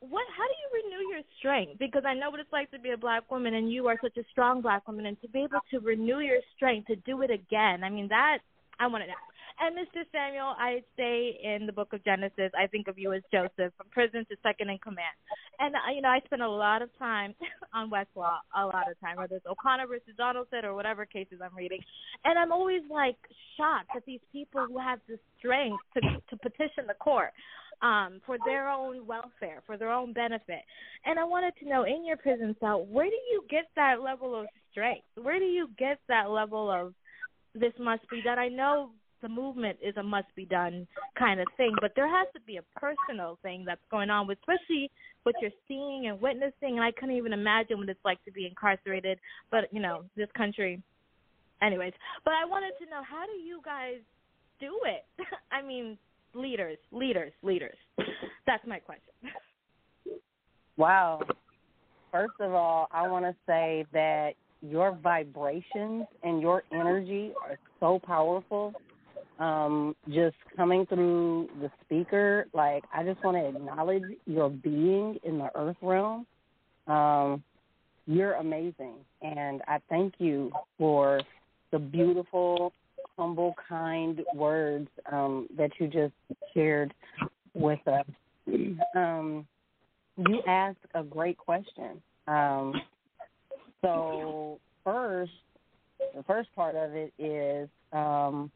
what how do you renew your strength because i know what it's like to be a black woman and you are such a strong black woman and to be able to renew your strength to do it again i mean that i want to know and mr samual i say in the book of genesis i think of you as joseph from prison to second in command and uh, you know i spend a lot of time on westlaw a lot of time whether it's o'connor versus donaldson or whatever cases i'm reading and i'm always like shocked at these people who have the strength to to petition the court um, for their own welfare, for their own benefit. And I wanted to know, in your prison cell, where do you get that level of strength? Where do you get that level of this must be done? I know the movement is a must be done kind of thing, but there has to be a personal thing that's going on, with, especially what you're seeing and witnessing. And I couldn't even imagine what it's like to be incarcerated. But you know, this country. Anyways, but I wanted to know, how do you guys do it? I mean, leaders, leaders, leaders. That's my question. Wow. First of all, I want to say that your vibrations and your energy are so powerful um, just coming through the speaker, like I just want to acknowledge your being in the earth realm. Um, you're amazing, and I thank you for the beautiful, humble, kind words um, that you just shared with us. Um, you asked a great question. Um, so first, the first part of it is um,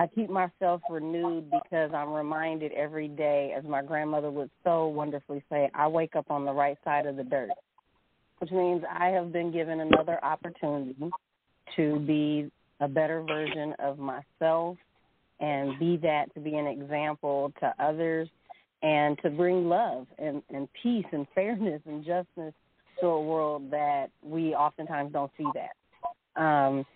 I keep myself renewed because I'm reminded every day, as my grandmother would so wonderfully say, I wake up on the right side of the dirt, which means I have been given another opportunity to be a better version of myself and be that to be an example to others and to bring love and, and peace and fairness and justice to a world that we oftentimes don't see that. Um,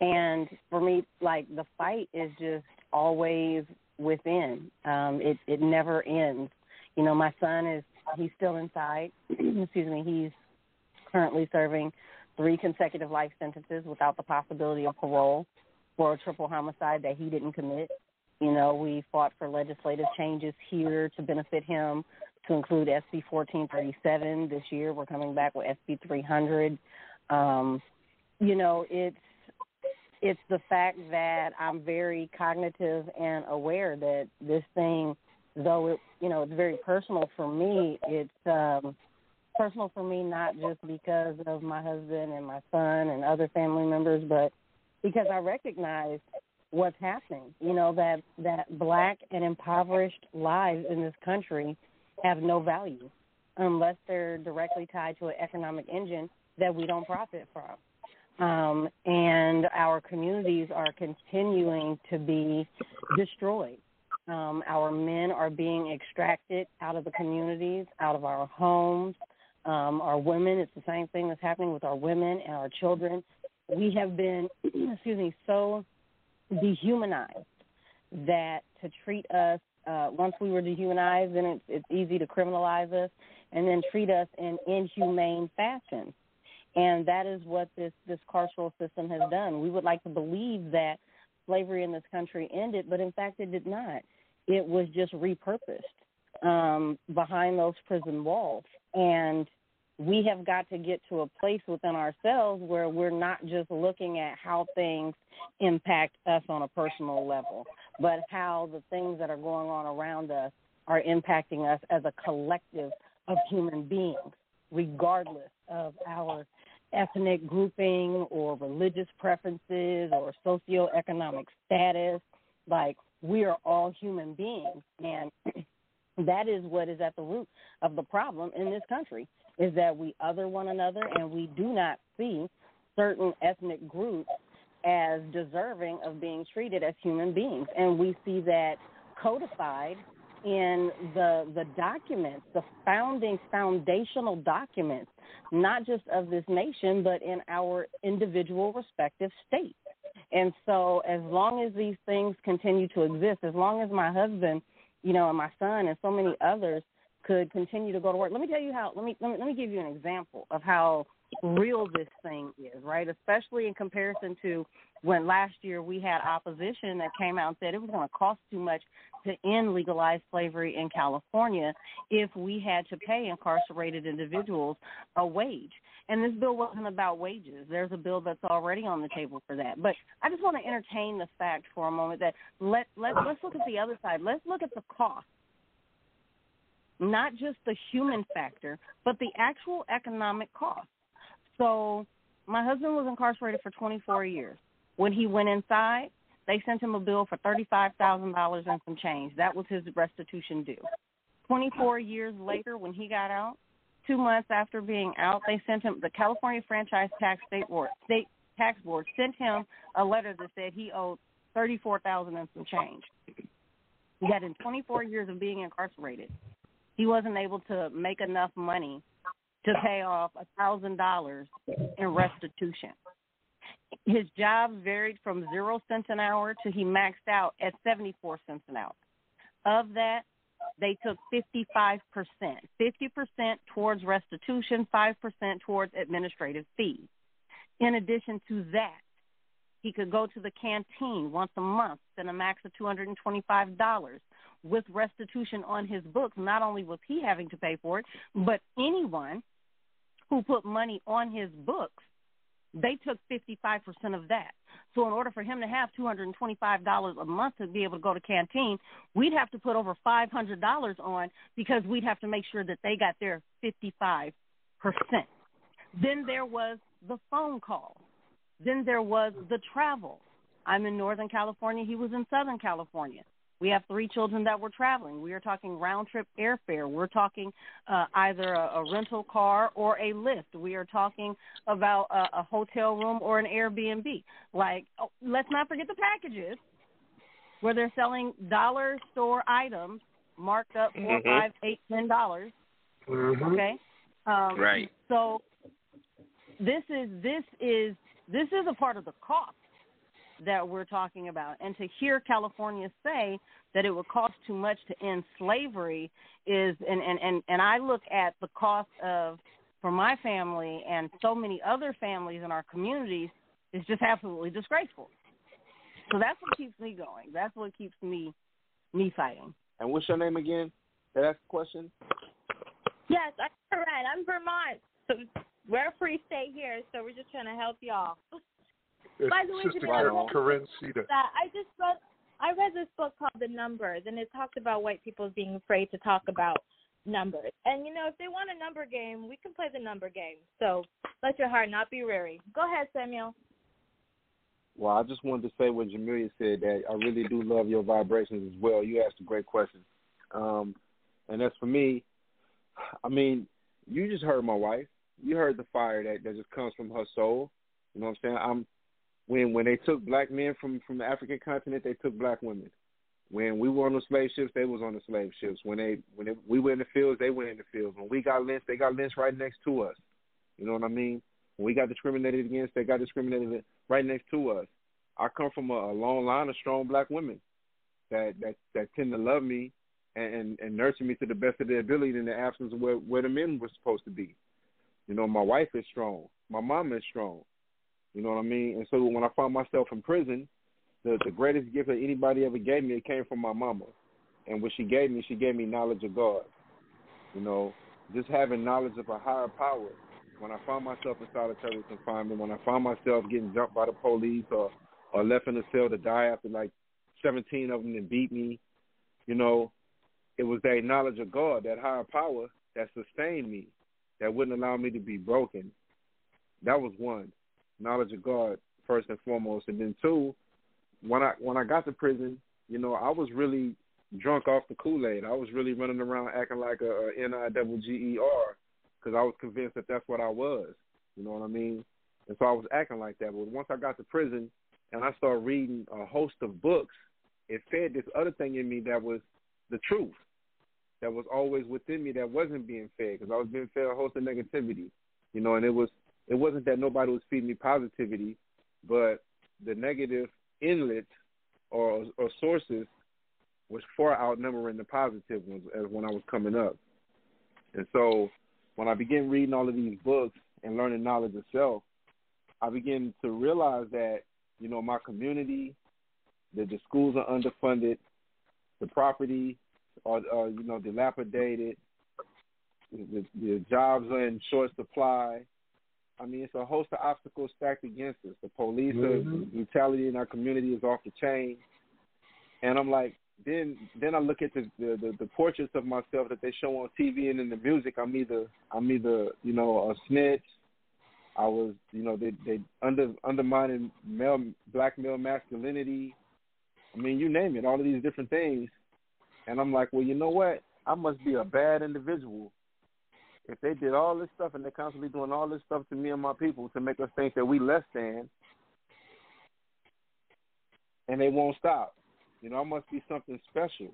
and for me, like the fight is just always within. Um, it it never ends. You know, my son is he's still inside. Excuse me. He's currently serving three consecutive life sentences without the possibility of parole for a triple homicide that he didn't commit. You know, we fought for legislative changes here to benefit him, to include SB 1437 this year. We're coming back with SB 300. Um, you know, it's it's the fact that I'm very cognitive and aware that this thing, though it you know it's very personal for me, it's um, personal for me not just because of my husband and my son and other family members, but because I recognize what's happening. You know that that black and impoverished lives in this country have no value unless they're directly tied to an economic engine that we don't profit from. Um, and our communities are continuing to be destroyed. Um, our men are being extracted out of the communities, out of our homes. Um, our women, it's the same thing that's happening with our women and our children. We have been, excuse me, so dehumanized that to treat us uh, once we were dehumanized, then it's, it's easy to criminalize us and then treat us in inhumane fashion. And that is what this, this carceral system has done. We would like to believe that slavery in this country ended, but in fact it did not. It was just repurposed um, behind those prison walls. And we have got to get to a place within ourselves where we're not just looking at how things impact us on a personal level, but how the things that are going on around us are impacting us as a collective of human beings, regardless of our ethnic grouping or religious preferences or socioeconomic status. Like, we are all human beings. And that is what is at the root of the problem in this country is that we other one another and we do not see certain ethnic groups as deserving of being treated as human beings. And we see that codified in the the documents, the founding foundational documents, not just of this nation, but in our individual respective states. And so as long as these things continue to exist, as long as my husband, you know, and my son and so many others could continue to go to work. Let me tell you how. Let me let me let me give you an example of how real this thing is, right? Especially in comparison to when last year we had opposition that came out and said it was going to cost too much to end legalized slavery in California if we had to pay incarcerated individuals a wage. And this bill wasn't about wages. There's a bill that's already on the table for that. But I just want to entertain the fact for a moment that let let let's look at the other side. Let's look at the cost not just the human factor, but the actual economic cost. So, my husband was incarcerated for 24 years. When he went inside, they sent him a bill for $35,000 and some change. That was his restitution due. 24 years later, when he got out, two months after being out, they sent him the California Franchise Tax State Board State Tax Board sent him a letter that said he owed 34,000 and some change. Yet in 24 years of being incarcerated, he wasn't able to make enough money to pay off a thousand dollars in restitution. His job varied from zero cents an hour to he maxed out at seventy four cents an hour. Of that, they took fifty five percent. Fifty percent towards restitution, five percent towards administrative fees. In addition to that, He could go to the canteen once a month, spend a max of $225 with restitution on his books. Not only was he having to pay for it, but anyone who put money on his books, they took 55% of that. So in order for him to have $225 a month to be able to go to canteen, we'd have to put over $500 on because we'd have to make sure that they got their 55%. Then there was the phone call. Then there was the travel. I'm in Northern California. He was in Southern California. We have three children that were traveling. We are talking round trip airfare. We're talking uh, either a, a rental car or a Lyft. We are talking about a, a hotel room or an Airbnb. Like, oh, let's not forget the packages where they're selling dollar store items marked up 4 Mhm. five, eight, ten dollars. Mhm. Okay. Um, Right. So this is this is this is a part of the cost that we're talking about. And to hear California say that it would cost too much to end slavery is and, and, and, and I look at the cost of for my family and so many other families in our communities is just absolutely disgraceful. So that's what keeps me going. That's what keeps me me fighting. And what's your name again? Did I ask a question? Yes, I'm correct. I'm Vermont, so we're a free state here. So we're just trying to help y'all. It's By the way, Sister Jamilia, Karen, Corinne Cedar. that I just read I read this book called The Numbers and it talked about white people being afraid to talk about numbers. And you know, if they want a number game, we can play the number game. So let your heart not be weary. Go ahead, Samual. Well, I just wanted to say what Jamilia said that I really do love your vibrations as well. You asked a great question. Um, and as for me, I mean, you just heard my wife. You heard the fire that, that just comes from her soul. You know what I'm saying? I'm when when they took black men from from the African continent, they took black women. When we were on the slave ships, they was on the slave ships. When they when they, we were in the fields, they were in the fields. When we got lynched, they got lynched right next to us. You know what I mean? When we got discriminated against, they got discriminated right next to us. I come from a, a long line of strong black women that that that tend to love me and, and and nurture me to the best of their ability in the absence of where where the men were supposed to be. You know, my wife is strong. My mom is strong. You know what I mean? And so when I found myself in prison, the the greatest gift that anybody ever gave me, it came from my mama. And what she gave me, she gave me knowledge of God. You know, just having knowledge of a higher power. When I found myself in solitary confinement, when I found myself getting jumped by the police or or left in a cell to die after like 17 of them and beat me, you know, it was that knowledge of God, that higher power that sustained me, that wouldn't allow me to be broken. That was one knowledge of God first and foremost, and then two, when I when I got to prison, you know, I was really drunk off the Kool Aid. I was really running around acting like a, a N I double G E R because I was convinced that that's what I was. You know what I mean? And so I was acting like that. But once I got to prison and I started reading a host of books, it fed this other thing in me that was the truth, that was always within me that wasn't being fed because I was being fed a host of negativity. You know, and it was it wasn't that nobody was feeding me positivity, but the negative inlet or or sources was far outnumbering the positive ones as when I was coming up. And so when I began reading all of these books and learning knowledge of self, I began to realize that, you know, my community, that the schools are underfunded, the property are, are you know, dilapidated, the, the jobs are in short supply. I mean, it's a host of obstacles stacked against us. The police Mhm. are, brutality in our community is off the chain. And I'm like, then then I look at the, the the the portraits of myself that they show on TV and in the music. I'm either I'm either you know a snitch. I was you know they they under undermining male black male masculinity. I mean you name it, all of these different things. And I'm like, well, you know what? I must be a bad individual if they did all this stuff and they're constantly doing all this stuff to me and my people to make us think that we less than, and they won't stop. You know, I must be something special.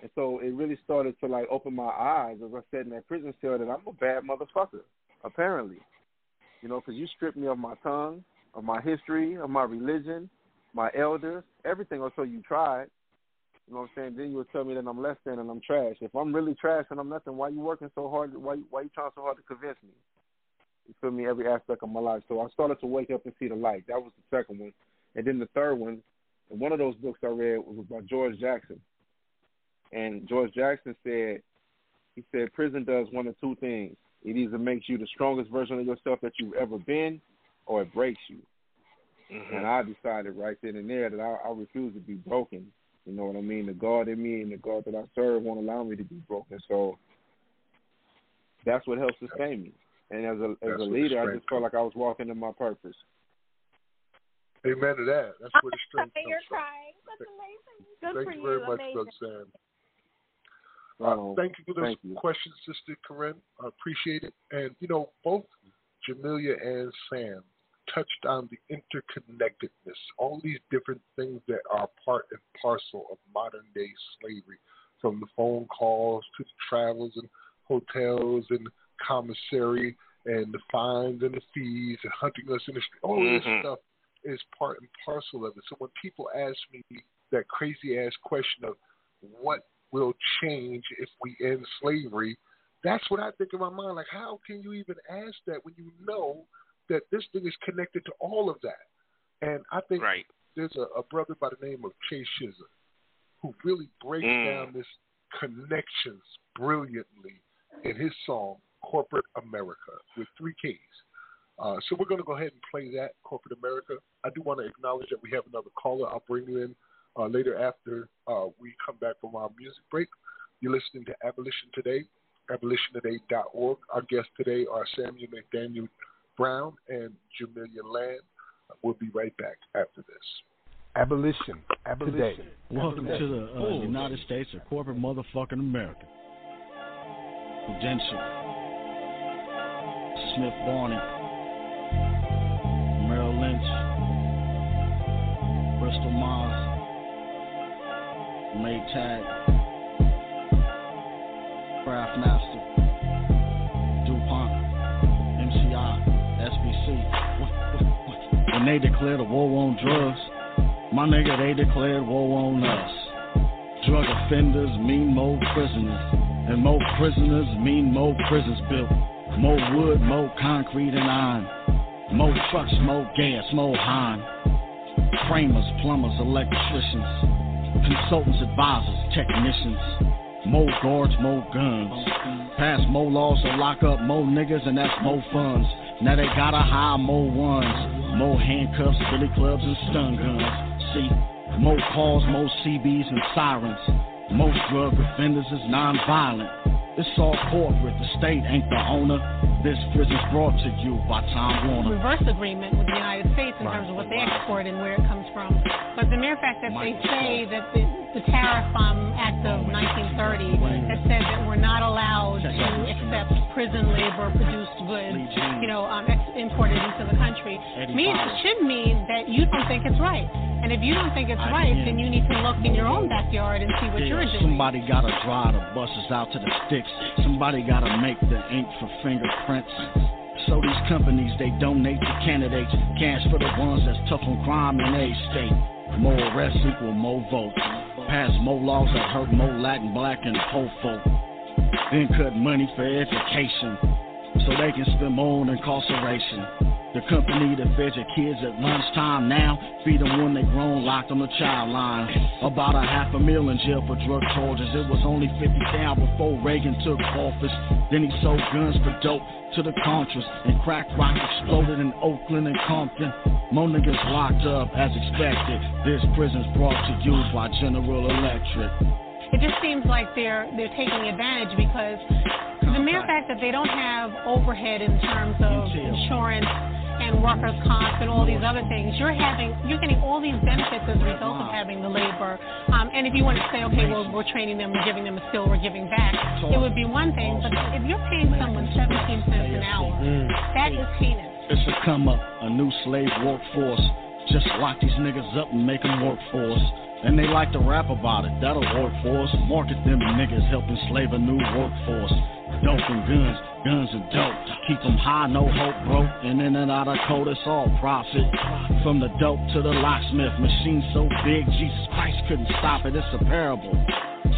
And so it really started to like open my eyes as I sat in that prison cell that I'm a bad motherfucker, apparently. You know, because you stripped me of my tongue, of my history, of my religion, my elders, everything. Or so you tried. You know what I'm saying? Then you would tell me that I'm less than and I'm trash. If I'm really trash and I'm nothing, why you working so hard? Why why you trying so hard to convince me? You feel me? Every aspect of my life. So I started to wake up and see the light. That was the second one. and then the third one, and one of those books I read was by George Jackson, and George Jackson said, he said prison does one of two things: it either makes you the strongest version of yourself that you've ever been, or it breaks you. Mm-hmm. And I decided right then and there that I, I refuse to be broken. You know what I mean? The God in me and the God that I serve won't allow me to be broken. So that's what helps sustain me. And as a as That's a leader, I just felt like I was walking in my purpose. Amen to that. That's where the strength comes You're from. crying. That's amazing. Good Thank for you very much, Amazing. Brother Sam. Right Uh, thank you for those you. questions, Sister Corinne. I appreciate it. And, you know, both Jamilia and Sam touched on the interconnectedness, all these different things that are part and parcel of modern day slavery, from the phone calls to the travels and hotels and commissary and the fines and the fees and hunting us in the street. All Mhm. this stuff is part and parcel of it. So when people ask me that crazy ass question of what will change if we end slavery, that's what I think in my mind. Like, how can you even ask that when you know that this thing is connected to all of that? And I think Right. there's a, a brother by the name of Chase Shizza who really breaks Mm. down this connections brilliantly in his song Corporate America with three Ks. Uh, so we're going to go ahead and play that Corporate America. I do want to acknowledge that we have another caller. I'll bring you in uh, later after uh, we come back from our music break. You're listening to Abolition Today, abolitiontoday.org. Our guests today are Samual Nathaniel Brown and Jamilia Land. We'll be right back after this. Abolition. Today. Welcome to the uh, United States of corporate motherfucking America. Prudential, Smith Barney, Merrill Lynch, Bristol Myers, Maytag, Kraft Master, When they declared a war on drugs, my nigga, they declared war on us. Drug offenders mean more prisoners, and more prisoners mean more prisons built. More wood, more concrete and iron. More trucks, more gas, more hine. Framers, plumbers, electricians, consultants, advisors, technicians. More guards, more guns. Pass more laws to lock up more niggas, and that's more funds. Now they gotta hire more ones. More handcuffs, billy clubs, and stun guns. See, more calls, more CBs and sirens. Most drug offenders is non-violent. It's all corporate, the state ain't the owner. This prison's brought to you by Time Warner. reverse agreement with the United States in terms of what they export and where it comes from. But the mere fact that they say that the, the Tariff um, Act of 1930 that said that we're not allowed to accept prison labor produced goods, you know, um, imported into the country, means it should mean that you don't think it's right. And if you don't think it's right, then you need to look in your own backyard and see what you're doing. somebody gotta dry the buses out to the sticks. Somebody gotta make the ink for fingerprints. So these companies they donate to candidates, cash for the ones that's tough on crime in a state. More arrests equal more votes. Pass more laws that hurt more Latin, black, and poor folk. Then cut money for education, so they can spend more on incarceration. The company that fed your kids at lunchtime now feed them when they grown locked on the child line. About a half a mil in jail for drug charges. It was only 50 down before Reagan took office. Then he sold guns for dope to the Contras and crack rock exploded in Oakland and Compton. More niggas locked up as expected. This prison's brought to you by General Electric. It just seems like they're they're taking advantage because the mere fact that they don't have overhead in terms of insurance and workers' comp and all these other things, you're having you're getting all these benefits as a result of having the labor. Um, and if you want to say, okay, well, we're training them, we're giving them a skill, we're giving back, it would be one thing. But if you're paying someone 17 cents an hour, that is heinous. It's a come up, a new slave workforce. Just lock these niggas up and make them work for us. And they like to rap about it, that'll work for us. Market them niggas, help enslave a new workforce. Dope and guns, guns and dope. Keep them high, no hope, broke. And in and out of code, it's all profit. From the dope to the locksmith, machine so big, Jesus Christ couldn't stop it. It's a parable.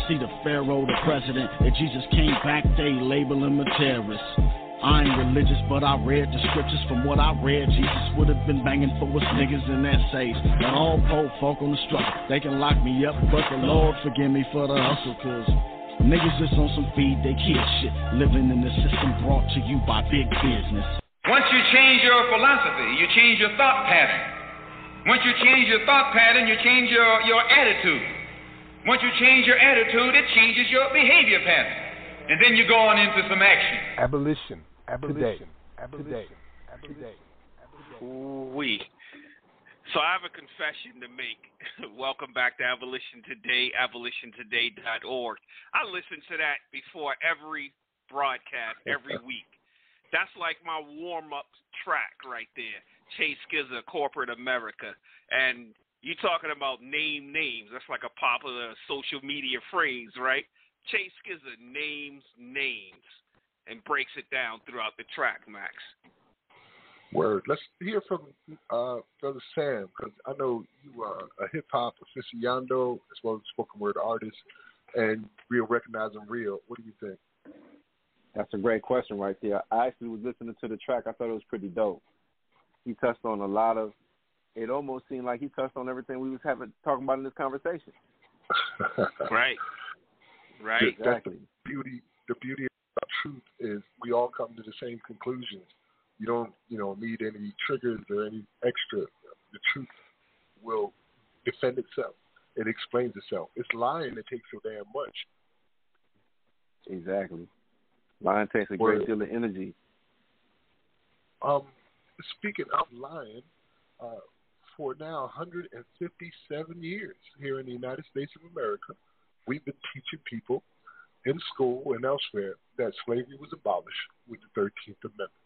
See the Pharaoh, the president. If Jesus came back, they label him a terrorist. I ain't religious, but I read the scriptures. From what I read, Jesus would have been banging for us niggas in that safe. And all poor folk on the struggle, they can lock me up, but the Lord forgive me for the hustle, cause niggas just on some feed they kids shit. Living in the system brought to you by big business. Once you change your philosophy, you change your thought pattern. Once you change your thought pattern, you change your, your attitude. Once you change your attitude, it changes your behavior pattern. And then you go on into some action. Abolition. Abolition. Today. Today. We. So I have a confession to make. Welcome back to Abolition Today, abolitiontoday.org. I listen to that before every broadcast, every week. That's like my warm up track right there. Chase Skizza, Corporate America. And you're talking about name names. That's like a popular social media phrase, right? Chase Skizza names names and breaks it down throughout the track, Max. Word. Let's hear from uh, Brother Sam because I know you are a hip hop aficionado as well as spoken word artist and real recognizing real. What do you think? That's a great question right there. I actually was listening to the track. I thought it was pretty dope. He touched on a lot of. It almost seemed like he touched on everything we was having talking about in this conversation. right. Right. Exactly. The beauty. The beauty of truth is we all come to the same conclusions. You don't, you know, need any triggers or any extra. The truth will defend itself. It explains itself. It's lying that takes so damn much. Exactly. Lying takes a great deal of energy. Um, speaking of lying, uh, for now 157 years here in the United States of America, we've been teaching people in school and elsewhere that slavery was abolished with the 13th Amendment.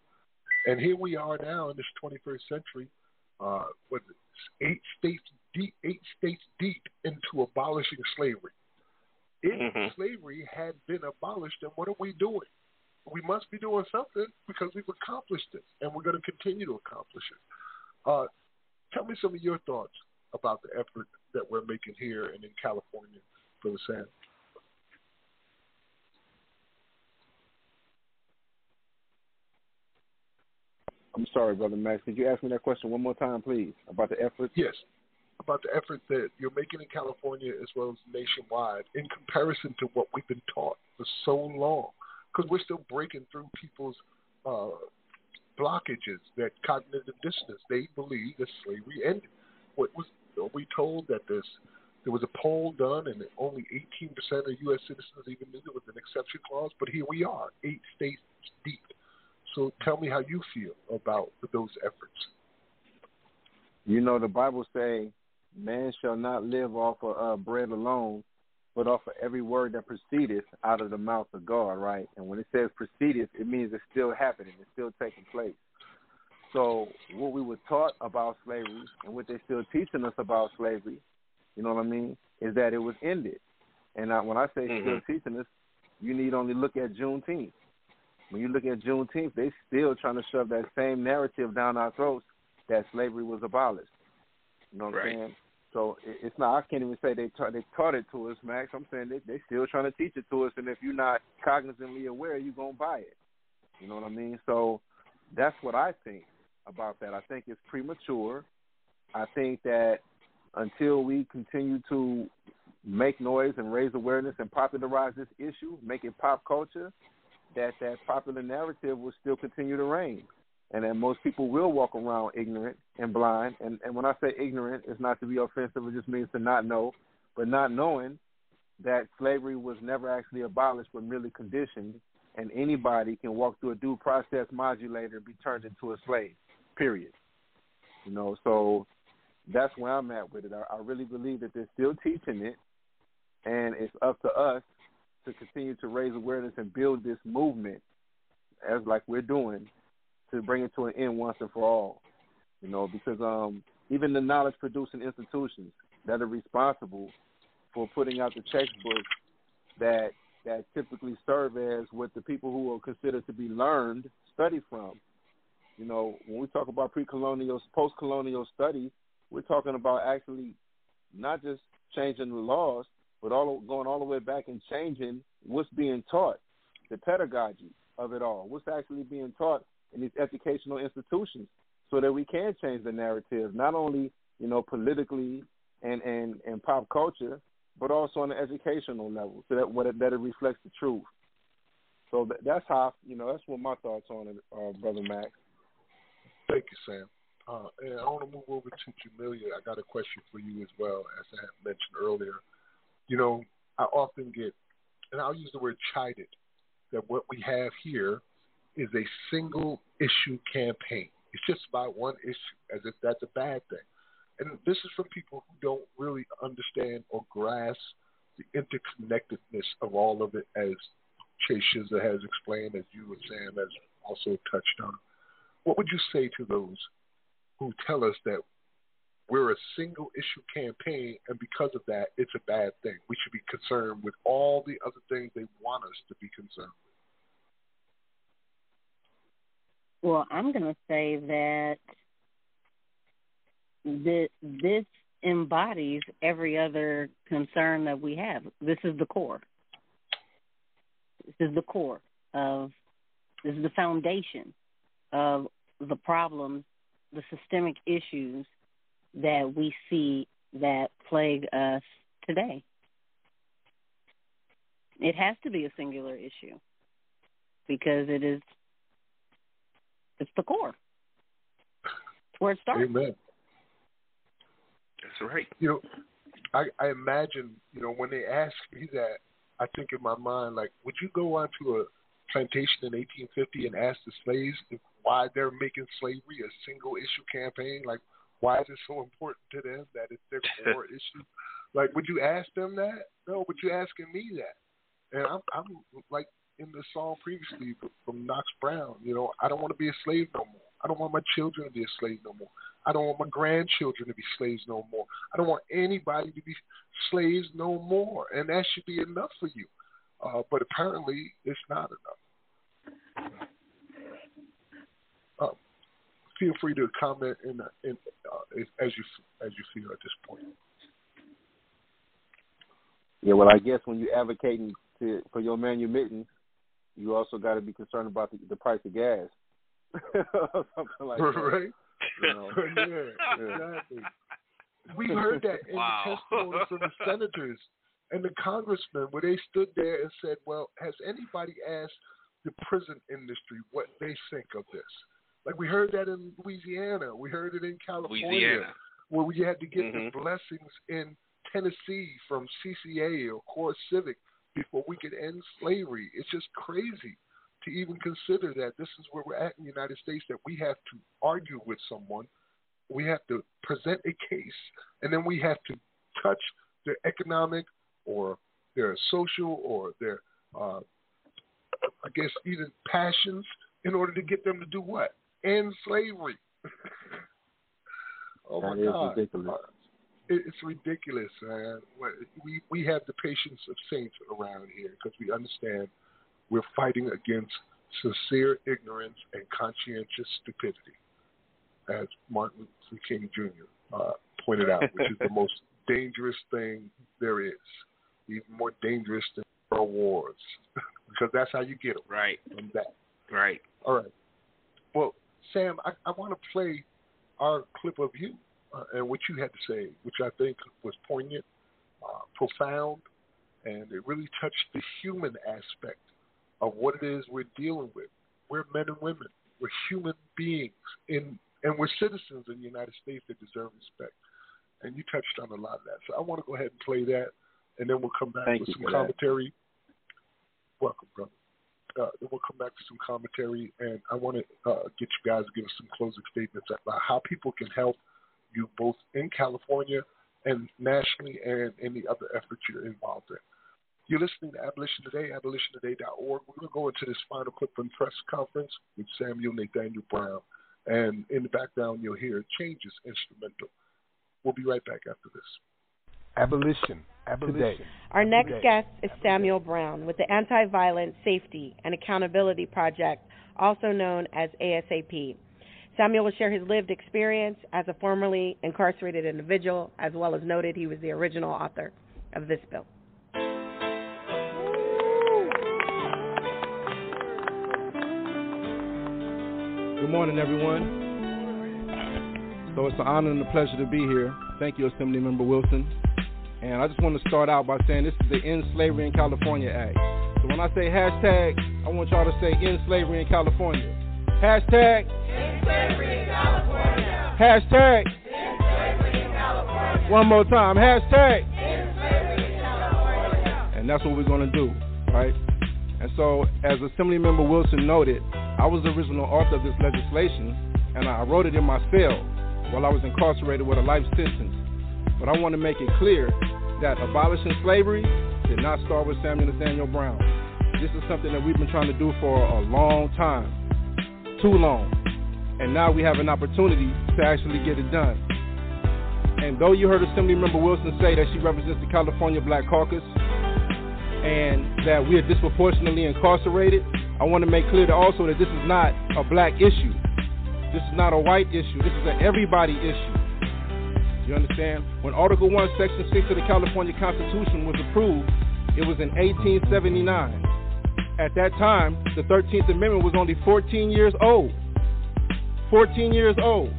And here we are now in this 21st century, uh, with eight states deep, eight states deep into abolishing slavery. If mm-hmm. slavery had been abolished, then what are we doing? We must be doing something because we've accomplished it, and we're going to continue to accomplish it. Uh, tell me some of your thoughts about the effort that we're making here and in California for the sand. I'm sorry, brother Max. Could you ask me that question one more time, please, about the effort? Yes, about the effort that you're making in California as well as nationwide in comparison to what we've been taught for so long, because we're still breaking through people's uh, blockages that cognitive dissonance. They believe that slavery ended. What was are we told that this there was a poll done and only 18% of U.S. citizens even knew there was an exception clause, but here we are, eight states deep. So tell me how you feel about those efforts. You know, the Bible say, "Man shall not live off of uh, bread alone, but off of every word that proceedeth out of the mouth of God." Right? And when it says proceedeth, it means it's still happening, it's still taking place. So, what we were taught about slavery and what they're still teaching us about slavery, you know what I mean, is that it was ended. And I, when I say mm-hmm. still teaching us, you need only look at Juneteenth when you look at Juneteenth, they still trying to shove that same narrative down our throats that slavery was abolished. You know what right. I'm saying? So it's not. I can't even say they taught they taught it to us, Max. I'm saying they they still trying to teach it to us, and if you're not cognizantly aware, you're gonna buy it. You know what I mean? So that's what I think about that. I think it's premature. I think that until we continue to make noise and raise awareness and popularize this issue, make it pop culture, that that popular narrative will still continue to reign, and that most people will walk around ignorant and blind. And and when I say ignorant, it's not to be offensive; it just means to not know, but not knowing that slavery was never actually abolished, but merely conditioned, and anybody can walk through a due process modulator and be turned into a slave. Period. You know, so that's where I'm at with it. I, I really believe that they're still teaching it, and it's up to us to continue to raise awareness and build this movement as like we're doing to bring it to an end once and for all. You know, because um, even the knowledge producing institutions that are responsible for putting out the textbooks that that typically serve as what the people who are considered to be learned study from. You know, when we talk about pre-colonial, post-colonial studies, we're talking about actually not just changing the laws, but all going all the way back and changing what's being taught, the pedagogy, of it all? What's actually being taught in these educational institutions so that we can change the narrative, not only, you know, politically and, and, and pop culture, but also on the educational level, so that what it, that it reflects the truth. So that, that's how you know that's what my thoughts on it, uh, brother Max. Thank you, Sam. Uh, and I want to move over to Jamilia. I got a question for you as well, as I had mentioned earlier. You know, I often get, and I'll use the word chided, that what we have here is a single issue campaign. It's just about one issue, as if that's a bad thing. And this is from people who don't really understand or grasp the interconnectedness of all of it, as Chase Shizza has explained, as you and Sam has also touched on. What would you say to those who tell us that we're a single issue campaign, and because of that, it's a bad thing? We should be concerned with all the other things they want us to be concerned with. Well, I'm going to say that this, embodies every other concern that we have. This is the core. This is the core of, this is the foundation of the problems, the systemic issues that we see that plague us today. It has to be a singular issue because it is it's the core. It's where it starts. Amen. That's right. You know, I, I imagine, you know, when they ask me that, I think in my mind, like, would you go onto a plantation in 1850 and ask the slaves why they're making slavery a single issue campaign? Like, why is it so important to them that it's their core issue? Like, would you ask them that? No, but you're asking me that. And I'm, I'm like in the song previously from Knox Brown, you know, I don't want to be a slave no more. I don't want my children to be a slave no more. I don't want my grandchildren to be slaves no more. I don't want anybody to be slaves no more. And that should be enough for you. Uh, but apparently, it's not enough. Feel free to comment in, in uh, as you as you feel at this point. Yeah, well, I guess when you're advocating to, for your manumittance, you also got to be concerned about the, the price of gas, something like that. Right. You know? yeah, exactly. We heard that in Wow. the testimony from the senators and the congressmen, where they stood there and said, "Well, has anybody asked the prison industry what they think of this?" Like we heard that in Louisiana, we heard it in California, Louisiana. where we had to get Mhm. the blessings in Tennessee from CCA or Core Civic before we could end slavery. It's just crazy to even consider that this is where we're at in the United States that we have to argue with someone, we have to present a case, and then we have to touch their economic or their social or their, uh, I guess, even passions in order to get them to do what? End slavery. oh my That is God. ridiculous. Uh, It's ridiculous, man. We we have the patience of saints around here because we understand we're fighting against sincere ignorance and conscientious stupidity, as Martin Luther King Jr. Uh, pointed out, which is the most dangerous thing there is, even more dangerous than world wars, because that's how you get them. Right. From that. Right. All right. Well, Sam, I, I want to play our clip of you uh, and what you had to say, which I think was poignant, uh, profound, and it really touched the human aspect of what it is we're dealing with. We're men and women. We're human beings, in, and we're citizens in the United States that deserve respect. And you touched on a lot of that. So I want to go ahead and play that, and then we'll come back Thank with some for that. commentary. Welcome, brother. Uh, then we'll come back to some commentary, and I want to uh, get you guys to give us some closing statements about how people can help you both in California and nationally and any other efforts you're involved in. You're listening to Abolition Today, abolitiontoday.org. We're going to go into this final clip from press conference with Samual Nathaniel Brown. And in the background, you'll hear Changes instrumental. We'll be right back after this. Abolition. Today. Our next Today. guest is Samual Brown with the Anti Violence Safety and Accountability Project, also known as ASAP. Samual will share his lived experience as a formerly incarcerated individual, as well as noted he was the original author of this bill. Good morning, everyone. So it's an honor and a pleasure to be here. Thank you, Assembly Member Wilson. And I just want to start out by saying this is the End Slavery in California Act. So when I say hashtag, I want y'all to say End Slavery in California. Hashtag End Slavery in California. Hashtag End Slavery in California. One more time. Hashtag End Slavery in California. And that's what we're going to do, right? And so, as Assembly Member Wilson noted, I was the original author of this legislation, and I wrote it in my cell while I was incarcerated with a life sentence. But I want to make it clear that abolishing slavery did not start with Samual Nathaniel Brown. This is something that we've been trying to do for a long time, too long. And now we have an opportunity to actually get it done. And though you heard Assemblymember Wilson say that she represents the California Black Caucus and that we are disproportionately incarcerated, I want to make clear also that this is not a black issue. This is not a white issue. This is an everybody issue. You understand? When Article 1, Section 6 of the California Constitution was approved, it was in 1879. At that time, the 13th Amendment was only 14 years old. 14 years old.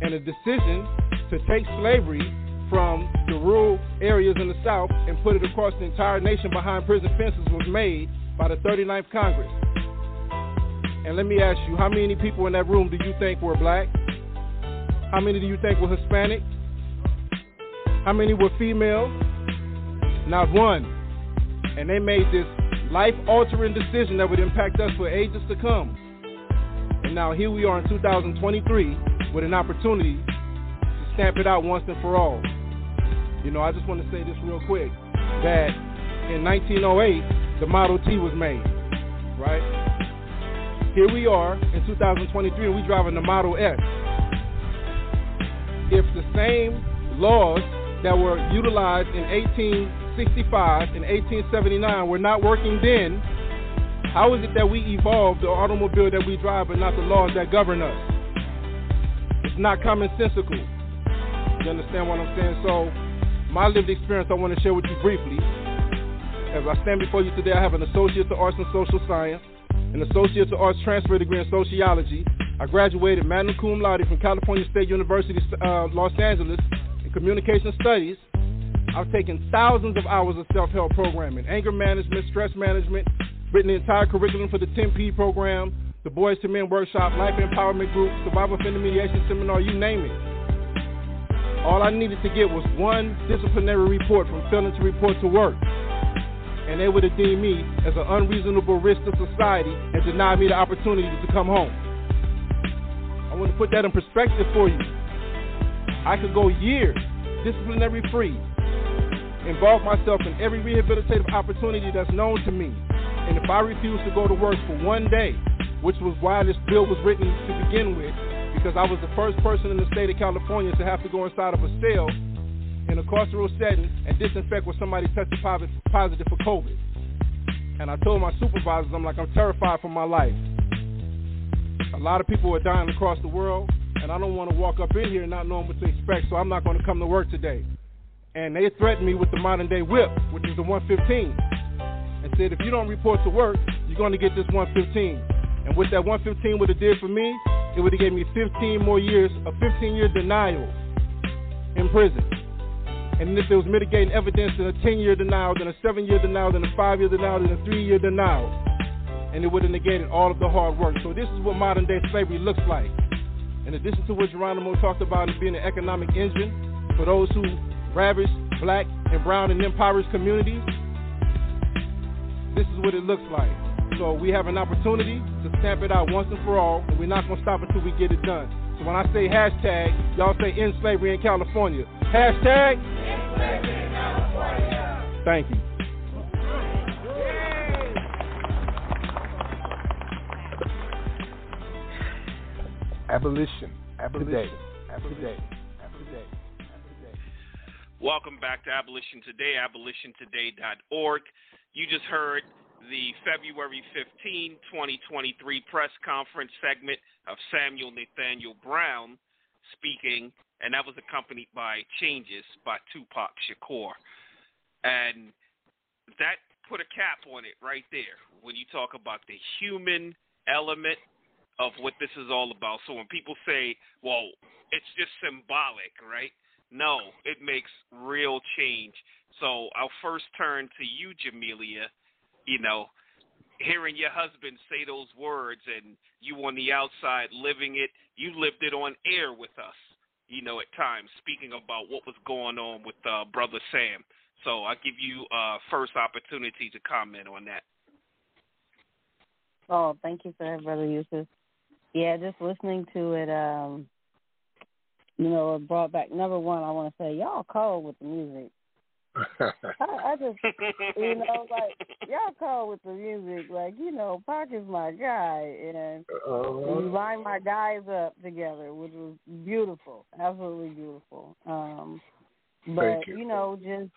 And a decision to take slavery from the rural areas in the South and put it across the entire nation behind prison fences was made by the 39th Congress. And let me ask you, how many people in that room do you think were black? How many do you think were Hispanic? How many were female? Not one. And they made this life altering decision that would impact us for ages to come. And now here we are in 2023 with an opportunity to stamp it out once and for all. You know, I just want to say this real quick that in 1908, the Model T was made, right? here we are in 2023 and we're driving the Model S. If the same laws that were utilized in 1865 and 1879 were not working then, how is it that we evolved the automobile that we drive but not the laws that govern us? It's not commonsensical. You understand what I'm saying? So, my lived experience I want to share with you briefly. As I stand before you today, I have an Associate of Arts in Social Science an Associate of Arts transfer degree in Sociology. I graduated magna cum laude from California State University, uh, Los Angeles, in Communication Studies. I've taken thousands of hours of self-help programming, anger management, stress management, written the entire curriculum for the 10P program, the Boys to Men Workshop, Life Empowerment Group, Survival Offender Mediation Seminar, you name it. All I needed to get was one disciplinary report from failing to report to work and they would have deemed me as an unreasonable risk to society and denied me the opportunity to come home. I want to put that in perspective for you. I could go years disciplinary free, involve myself in every rehabilitative opportunity that's known to me. And if I refuse to go to work for one day, which was why this bill was written to begin with, because I was the first person in the state of California to have to go inside of a cell in a carceral setting and disinfect when somebody tested positive for COVID. And I told my supervisors, I'm like, I'm terrified for my life. A lot of people are dying across the world, and I don't want to walk up in here not knowing what to expect, so I'm not going to come to work today. And they threatened me with the modern day whip, which is the 115, and said, if you don't report to work, you're going to get this 115. And what that 115 would have did for me, it would have gave me 15 more years, a 15 year denial in prison. And if there was mitigating evidence, then a 10 year denial, then a 7 year denial, then a 5 year denial, then a 3 year denial. And it would have negated all of the hard work. So this is what modern day slavery looks like. In addition to what Geronimo talked about as being an economic engine for those who ravage black and brown and impoverished communities, this is what it looks like. So we have an opportunity to stamp it out once and for all, and we're not going to stop until we get it done. So when I say hashtag, y'all say end slavery in California. Hashtag in California. Thank you. Abolition. Abolition. Today. Abolition. Today. Abolition today. Welcome back to Abolition Today, abolitiontoday.org. You just heard the February 15, 2023 press conference segment of Samual Nathaniel Brown speaking, and that was accompanied by Changes by Tupac Shakur. And that put a cap on it right there when you talk about the human element of what this is all about. So when people say, "Well, it's just symbolic," right? No, it makes real change. So I'll first turn to you, Jamilia. You know, hearing your husband say those words and you on the outside living it, you lived it on air with us, you know, at times, speaking about what was going on with uh, Brother Sam. So I give you uh, first opportunity to comment on that. Oh, thank you for that, Brother Yusuf. Yeah, just listening to it, um, you know, it brought back number one, I wanna say, y'all cold with the music. I, I just, you know, like y'all cold with the music. Like you know, Pac is my guy, and uh, we lined my guys up together, which was beautiful, absolutely beautiful. Um, but you. you know, just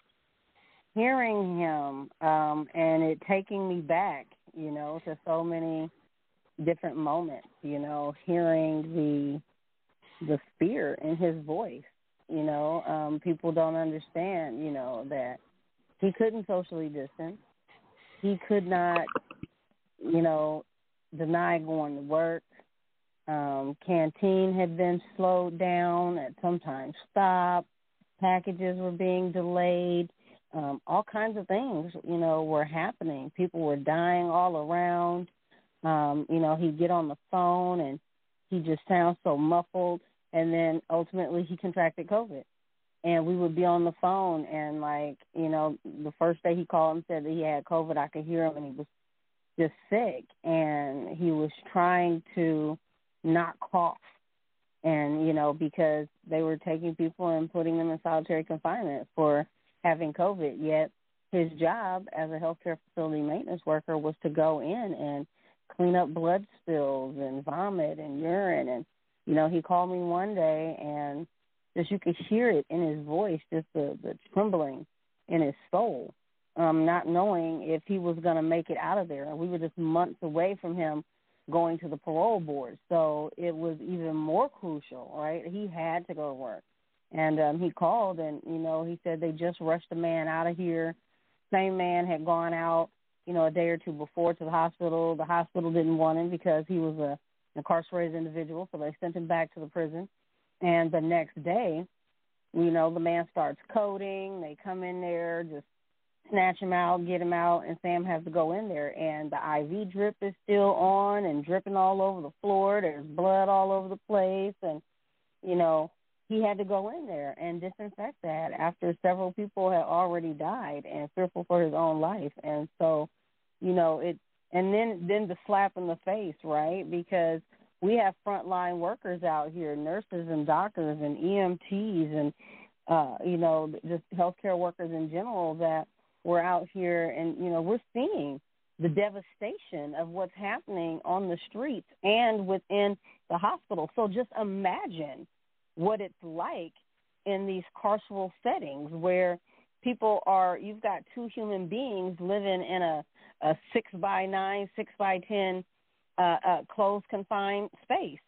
hearing him um, and it taking me back, you know, to so many different moments. You know, hearing the the fear in his voice you know, um, people don't understand, you know, that he couldn't socially distance. He could not, you know, deny going to work. Um, canteen had been slowed down and sometimes stopped. Packages were being delayed. Um, all kinds of things, you know, were happening. People were dying all around. Um, you know, he'd get on the phone and he just sounds so muffled and then ultimately he contracted COVID. And we would be on the phone, and like you know, the first day he called and said that he had COVID, I could hear him, and he was just sick, and he was trying to not cough, and you know, because they were taking people and putting them in solitary confinement for having COVID. Yet his job as a healthcare facility maintenance worker was to go in and clean up blood spills and vomit and urine and you know, he called me one day and just you could hear it in his voice, just the, the trembling in his soul, um, not knowing if he was going to make it out of there. And we were just months away from him going to the parole board. So it was even more crucial, right? He had to go to work. And um, he called and, you know, he said they just rushed a man out of here. Same man had gone out, you know, a day or two before to the hospital. The hospital didn't want him because he was a incarcerated individual, so they sent him back to the prison. And the next day, you know, the man starts coding. They come in there, just snatch him out, get him out, and Sam has to go in there. And the IV drip is still on and dripping all over the floor. There's blood all over the place. And, you know, he had to go in there and disinfect that after several people had already died and fearful for his own life. And so, you know, it and then then the slap in the face, right? Because we have frontline workers out here, nurses and doctors and EMTs and uh, you know, just healthcare workers in general that we're out here and you know, we're seeing the devastation of what's happening on the streets and within the hospital. So just imagine what it's like in these carceral settings where people are you've got two human beings living in a a six by nine, six by ten uh, uh, closed confined space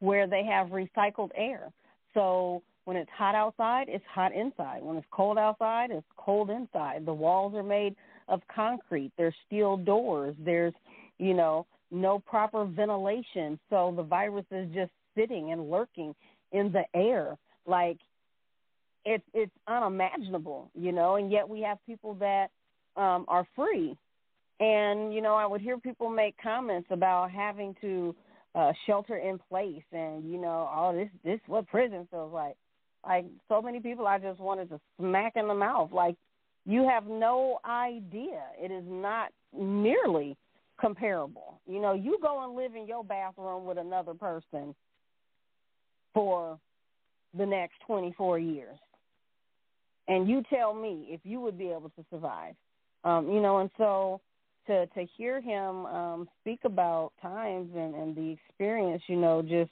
where they have recycled air. So when it's hot outside, it's hot inside. When it's cold outside, it's cold inside. The walls are made of concrete. There's steel doors. There's, you know, no proper ventilation. So the virus is just sitting and lurking in the air. Like it's it's unimaginable, you know, and yet we have people that um are free and you know, I would hear people make comments about having to uh, shelter in place, and you know, oh, this this what prison feels like. Like so many people, I just wanted to smack in the mouth. Like you have no idea. It is not nearly comparable. You know, you go and live in your bathroom with another person for the next 24 years. And you tell me if you would be able to survive. Um, you know, and so to to hear him um speak about times and and the experience you know just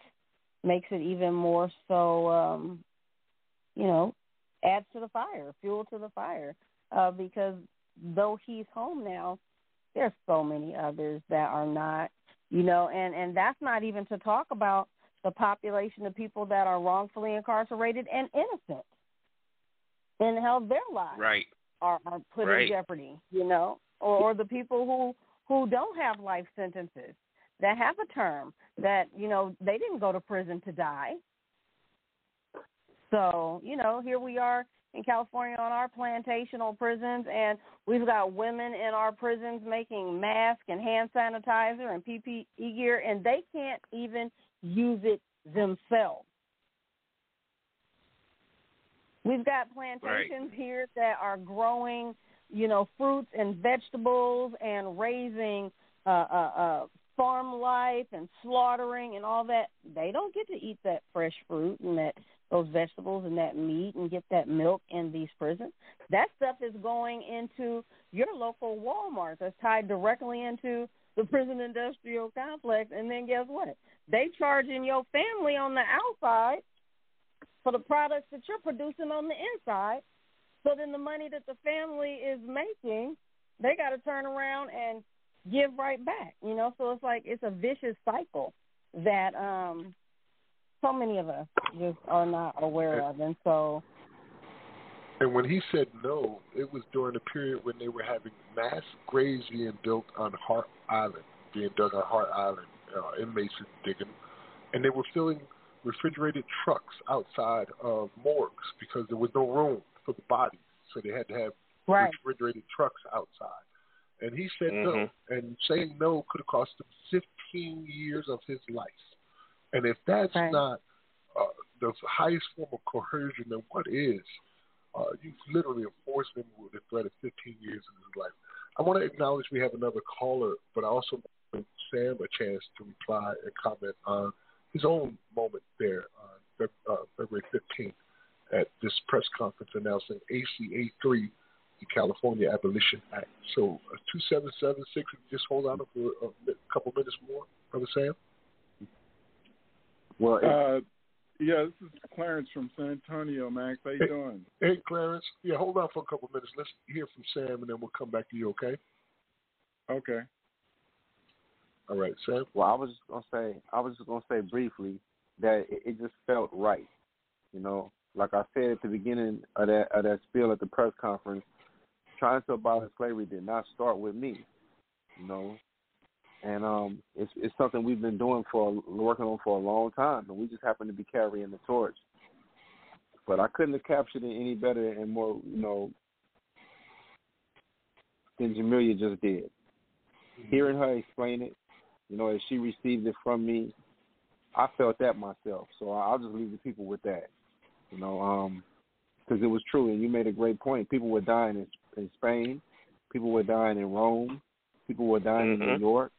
makes it even more so um you know adds to the fire fuel to the fire. Uh because though he's home now there's so many others that are not you know and and that's not even to talk about the population of people that are wrongfully incarcerated and innocent and how their lives right. are, are put right. in jeopardy you know or, or the people who who don't have life sentences that have a term that you know they didn't go to prison to die. So you know, here we are in California on our plantational prisons, and we've got women in our prisons making masks and hand sanitizer and PPE gear, and they can't even use it themselves. We've got plantations right. here that are growing, you know, fruits and vegetables and raising uh, uh, uh, farm life and slaughtering and all that. They don't get to eat that fresh fruit and that those vegetables and that meat and get that milk in these prisons. That stuff is going into your local Walmart that's tied directly into the prison industrial complex. And then guess what? They charging your family on the outside for the products that you're producing on the inside. So then the money that the family is making, they got to turn around and give right back. You know, so it's like it's a vicious cycle that um so many of us just are not aware of, and so. And when he said no, it was during a period when they were having mass graves being built on Hart Island, being dug on Hart Island, uh, inmates digging, and they were filling refrigerated trucks outside of morgues because there was no room for the bodies, so they had to have right. refrigerated trucks outside. And he said mm-hmm. no, and saying no could have cost him 15 years of his life. And if that's right. not uh, the highest form of coercion, then what is? Uh, you've literally enforced him with a threat of 15 years in his life. I want to acknowledge we have another caller, but I also want Sam a chance to reply and comment on his own moment there on uh, February 15th at this press conference announcing ACA 3, the California Abolition Act. So uh, 2776, just hold on for a couple minutes more, Brother Sam. Well, uh, yeah, this is Clarence from San Antonio, Max. How you hey, doing? Hey, Clarence. Yeah, hold on for a couple minutes. Let's hear from Sam, and then we'll come back to you. Okay? Okay. All right, Sam. Well, I was just gonna say, I was just gonna say briefly that it, it just felt right. You know, like I said at the beginning of that of that spiel at the press conference, trying to abolish slavery did not start with me. You know, and um, it's it's something we've been doing for working on for a long time, and we just happen to be carrying the torch. But I couldn't have captured it any better and more, you know, than Jamilia just did. Mm-hmm. Hearing her explain it, you know, as she received it from me, I felt that myself. So I'll just leave the people with that, you know, um, because it was true. And you made a great point. People were dying in, in Spain, people were dying in Rome, people were dying mm-hmm. in New York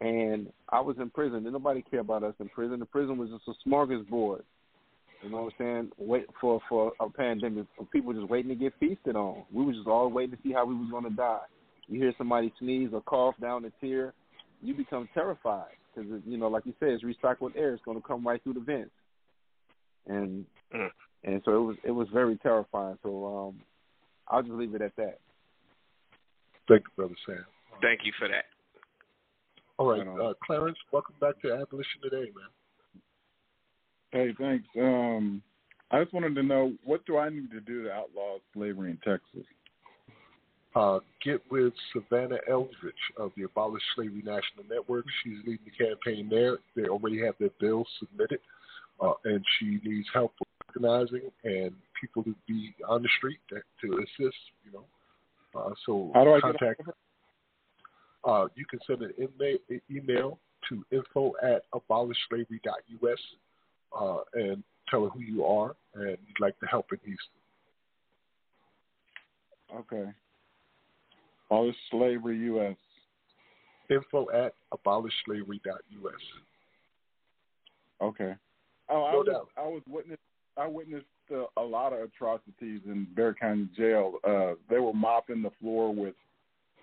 and I was in prison. Didn't nobody care about us in prison. The prison was just a smorgasbord. You know what I'm saying? Wait for for a pandemic. For people just waiting to get feasted on. We were just all waiting to see how we was going to die. You hear somebody sneeze or cough down a tear, you become terrified because you know, like you said, it's recycled air. It's going to come right through the vents, and mm. and so it was it was very terrifying. So um, I'll just leave it at that. Thank you, brother Sam. Thank you for that. All right, uh, Clarence, welcome back to Abolition Today, man. Hey, thanks. Um, I just wanted to know what do I need to do to outlaw slavery in Texas? Uh, get with Savannah Eldridge of the Abolish Slavery National Network. She's leading the campaign there. They already have their bill submitted, uh, and she needs help with organizing and people to be on the street to, to assist. You know, uh, so How do I contact. Uh, you can send an email, email to info at abolishslavery.us uh, and tell her who you are and you'd like to help in Houston. Okay. Abolish Slavery US. Info at abolishslavery.us. Okay. Oh, I no was doubt. I was witness I witnessed uh, a lot of atrocities in Bexar County Jail. Uh, they were mopping the floor with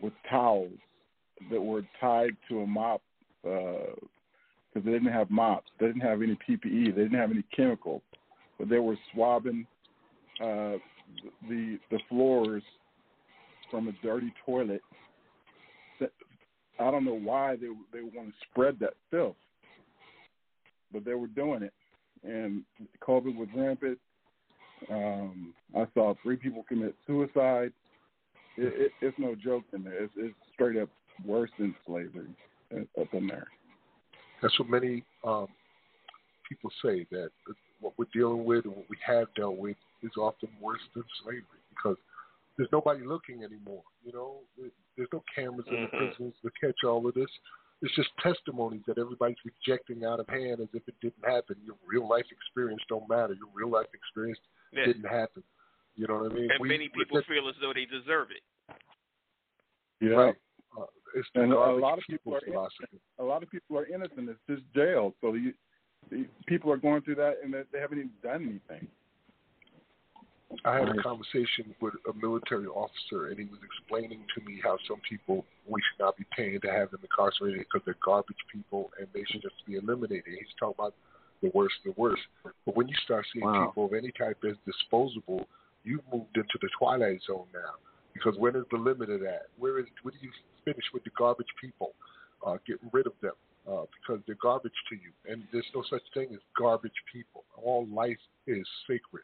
with towels that were tied to a mop because uh, they didn't have mops. They didn't have any PPE. They didn't have any chemicals, but they were swabbing uh, the the floors from a dirty toilet. I don't know why they they want to spread that filth, but they were doing it, and COVID was rampant. Um, I saw three people commit suicide. It, it, it's no joke in there. It's, it's straight up worse than slavery. up in there. That's what many um, people say that what we're dealing with and what we have dealt with is often worse than slavery because there's nobody looking anymore. You know, there's no cameras in the prisons to catch all of this. It's just testimonies that everybody's rejecting out of hand as if it didn't happen. Your real life experience don't matter. Your real life experience Yeah. didn't happen. You know what I mean? And We- many we- people feel as though they deserve it. Yeah. Right. Uh, it's and a lot of people people are philosophy. a lot of people are innocent. It's just jail. So you, the people are going through that and they they haven't even done anything. I had a conversation with a military officer, and he was explaining to me how some people we should not be paying to have them incarcerated because they're garbage people and they should just be eliminated. He's talking about the worst, the worst. But when you start seeing Wow. people of any type as disposable, you've moved into the twilight zone now. Because when is the limit of that? Where is where do you finish with the garbage people? Uh, getting rid of them uh, because they're garbage to you, and there's no such thing as garbage people. All life is sacred.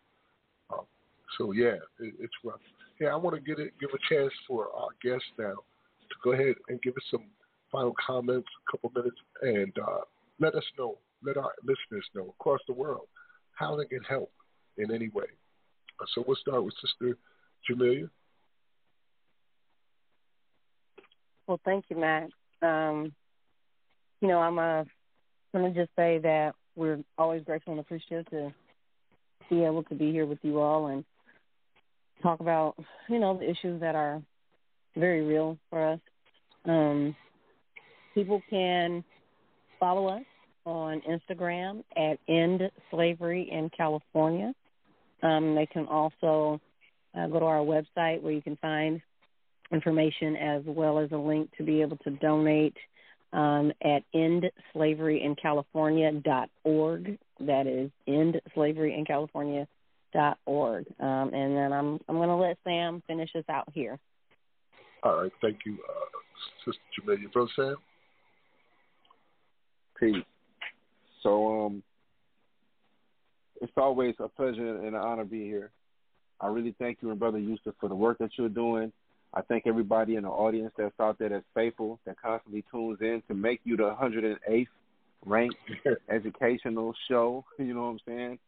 So yeah, it, it's rough. Yeah, I want to get it, give a chance for our guests now to go ahead and give us some final comments, a couple minutes, and uh, let us know, let our listeners know across the world how they can help in any way. Uh, so we'll start with Sister Jamilia. Well, thank you, Matt. Um, you know, I'm uh, going to just say that we're always grateful and appreciative to be able to be here with you all and talk about, you know, the issues that are very real for us. Um, people can follow us on Instagram at End Slavery in California. Um, they can also uh, go to our website where you can find information as well as a link to be able to donate um, at endslaveryInCalifornia.org. That is endslaveryInCalifornia.org. Um, and then I'm I'm going to let Sam finish us out here. All right, thank you, uh, Sister Jamilia. Brother Sam? Peace. So, um, it's always a pleasure and an honor to be here. I really thank you and Brother Yusuf for the work that you're doing. I thank everybody in the audience that's out there that's faithful, that constantly tunes in to make you the 108th ranked educational show. You know what I'm saying?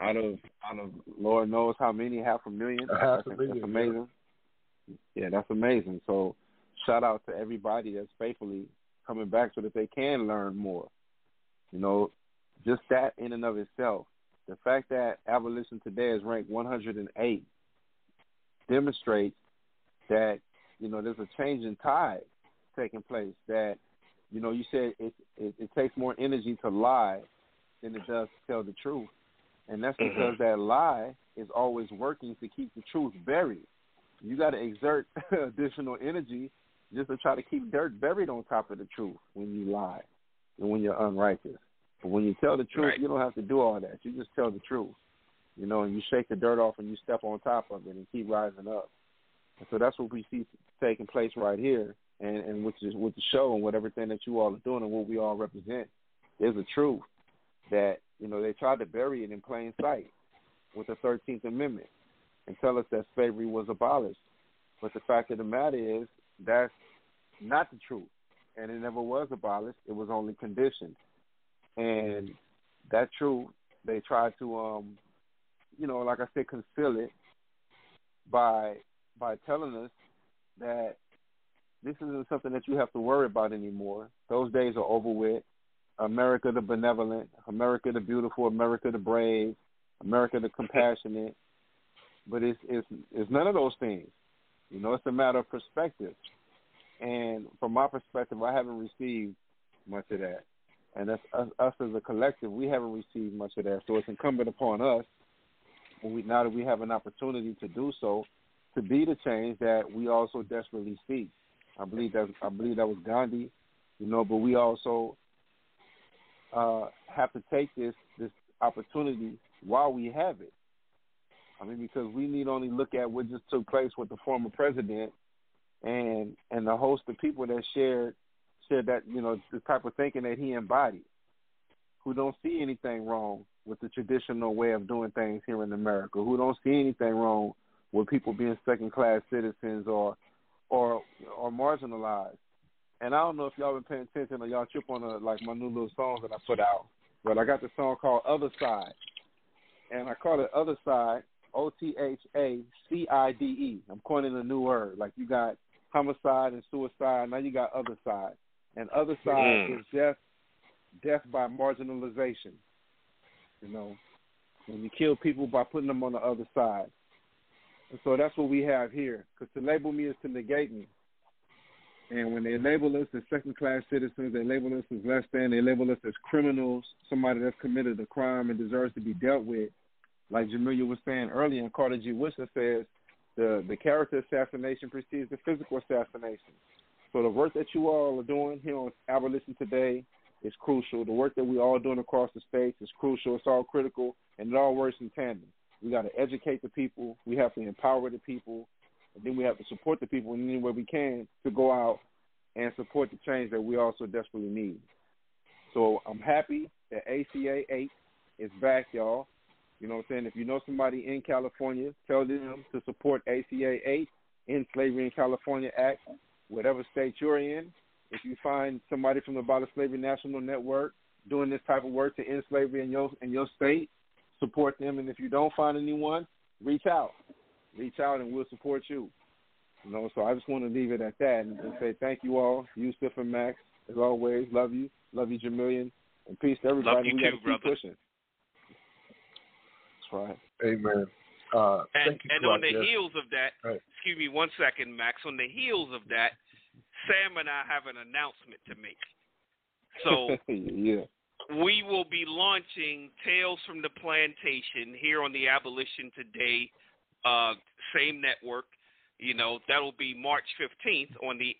Out of out of Lord knows how many, half a million. Half a That's- million, That's amazing. Yeah, that's amazing. So shout out to everybody that's faithfully coming back so that they can learn more. You know, just that in and of itself. The fact that abolition today is ranked 108 demonstrates that you know there's a change in tide taking place. That you know you said it it, it takes more energy to lie than it does to tell the truth, and that's Mhm. because that lie is always working to keep the truth buried. You got to exert additional energy just to try to keep dirt buried on top of the truth when you lie and when you're unrighteous. But when you tell the truth, Right. you don't have to do all that. You just tell the truth, you know, and you shake the dirt off and you step on top of it and keep rising up. And so that's what we see taking place right here, and and which is with the show and what everything that you all are doing and what we all represent. There's a truth that you know they tried to bury it in plain sight with the Thirteenth Amendment and tell us that slavery was abolished. But the fact of the matter is that's not the truth, and it never was abolished. It was only conditioned, and that truth they tried to, um, you know, like I said, conceal it by by telling us that this isn't something that you have to worry about anymore. Those days are over with. America the benevolent, America the beautiful, America the brave, America the compassionate. But it's it's it's none of those things. You know, it's a matter of perspective. And from my perspective, I haven't received much of that. And that's us, us as a collective, we haven't received much of that. So it's incumbent upon us, we, now that we have an opportunity to do so, to be the change that we also desperately seek. I believe that I believe that was Gandhi, you know. But we also uh, have to take this this opportunity while we have it. I mean, because we need only look at what just took place with the former president and and the host of people that shared shared that you know the type of thinking that he embodied, who don't see anything wrong with the traditional way of doing things here in America, who don't see anything wrong with people being second class citizens or or or marginalized. And I don't know if y'all been paying attention or y'all trip on uh like my new little songs that I put out. But I got the song called Other Side, and I call it Other Side. O T H A C I D E. I'm coining a new word. Like you got homicide and suicide. Now you got other side, and other side Mm. is death, death by marginalization. You know, when you kill people by putting them on the other side. And so that's what we have here. Because to label me is to negate me. And when they label us as second class citizens, they label us as less than, they label us as criminals, somebody that's committed a crime and deserves to be dealt with. Like Jamilia was saying earlier, and Carter G. Woodson says, the, the character assassination precedes the physical assassination. So the work that you all are doing here on Abolition Today is crucial. The work that we all doing across the states is crucial. It's all critical, and it all works in tandem. We got to educate the people. We have to empower the people, and then we have to support the people in any way we can to go out and support the change that we also desperately need. So I'm happy that ACA 8 is back, y'all. You know what I'm saying? If you know somebody in California, tell them to support ACA 8 in Slavery in California Act, whatever state you're in. If you find somebody from the Abolish Slavery National Network doing this type of work to end slavery in your in your state, support them. And if you don't find anyone, reach out. Reach out and we'll support you. You know, so I just want to leave it at that and, and say thank you all, Yusuf and Max, as always. Love you. Love you, Jamilian. And peace to everybody. Love you we too, keep brother. pushing. That's right. Amen. Uh, And, thank you and on the our guest. heels of that, Right. excuse me one second, Max. On the heels of that, Sam and I have an announcement to make. So yeah. we will be launching Tales from the Plantation here on the Abolition Today uh, same network. You know that'll be March 15th on the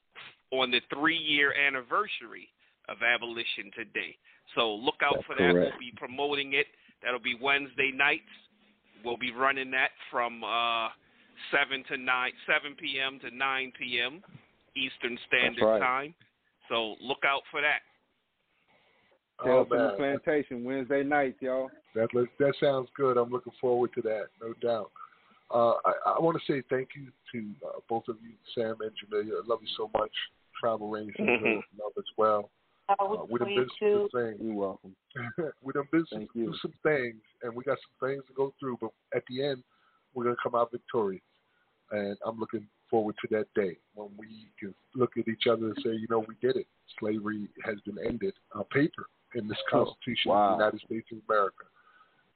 on the three year anniversary of Abolition Today. So look out That's for that. correct. We'll be promoting it. That'll be Wednesday nights. We'll be running that from uh, seven to nine, seven p.m. to nine p.m. Eastern Standard right. Time. So look out for that. Tales Oh, from the. Plantation, Wednesday nights, y'all. That look, that sounds good. I'm looking forward to that, no doubt. Uh, I, I want to say thank you to uh, both of you, Sam and Jamilia. I love you so much. Travel Rain Mhm. love as well. Uh, we done been through some things. You're welcome. we done been some, Thank you. through some things, and we got some things to go through. But at the end, we're gonna come out victorious, and I'm looking forward to that day when we can look at each other and say, you know, we did it. Slavery has been ended on paper in this Constitution Wow. of the United States of America.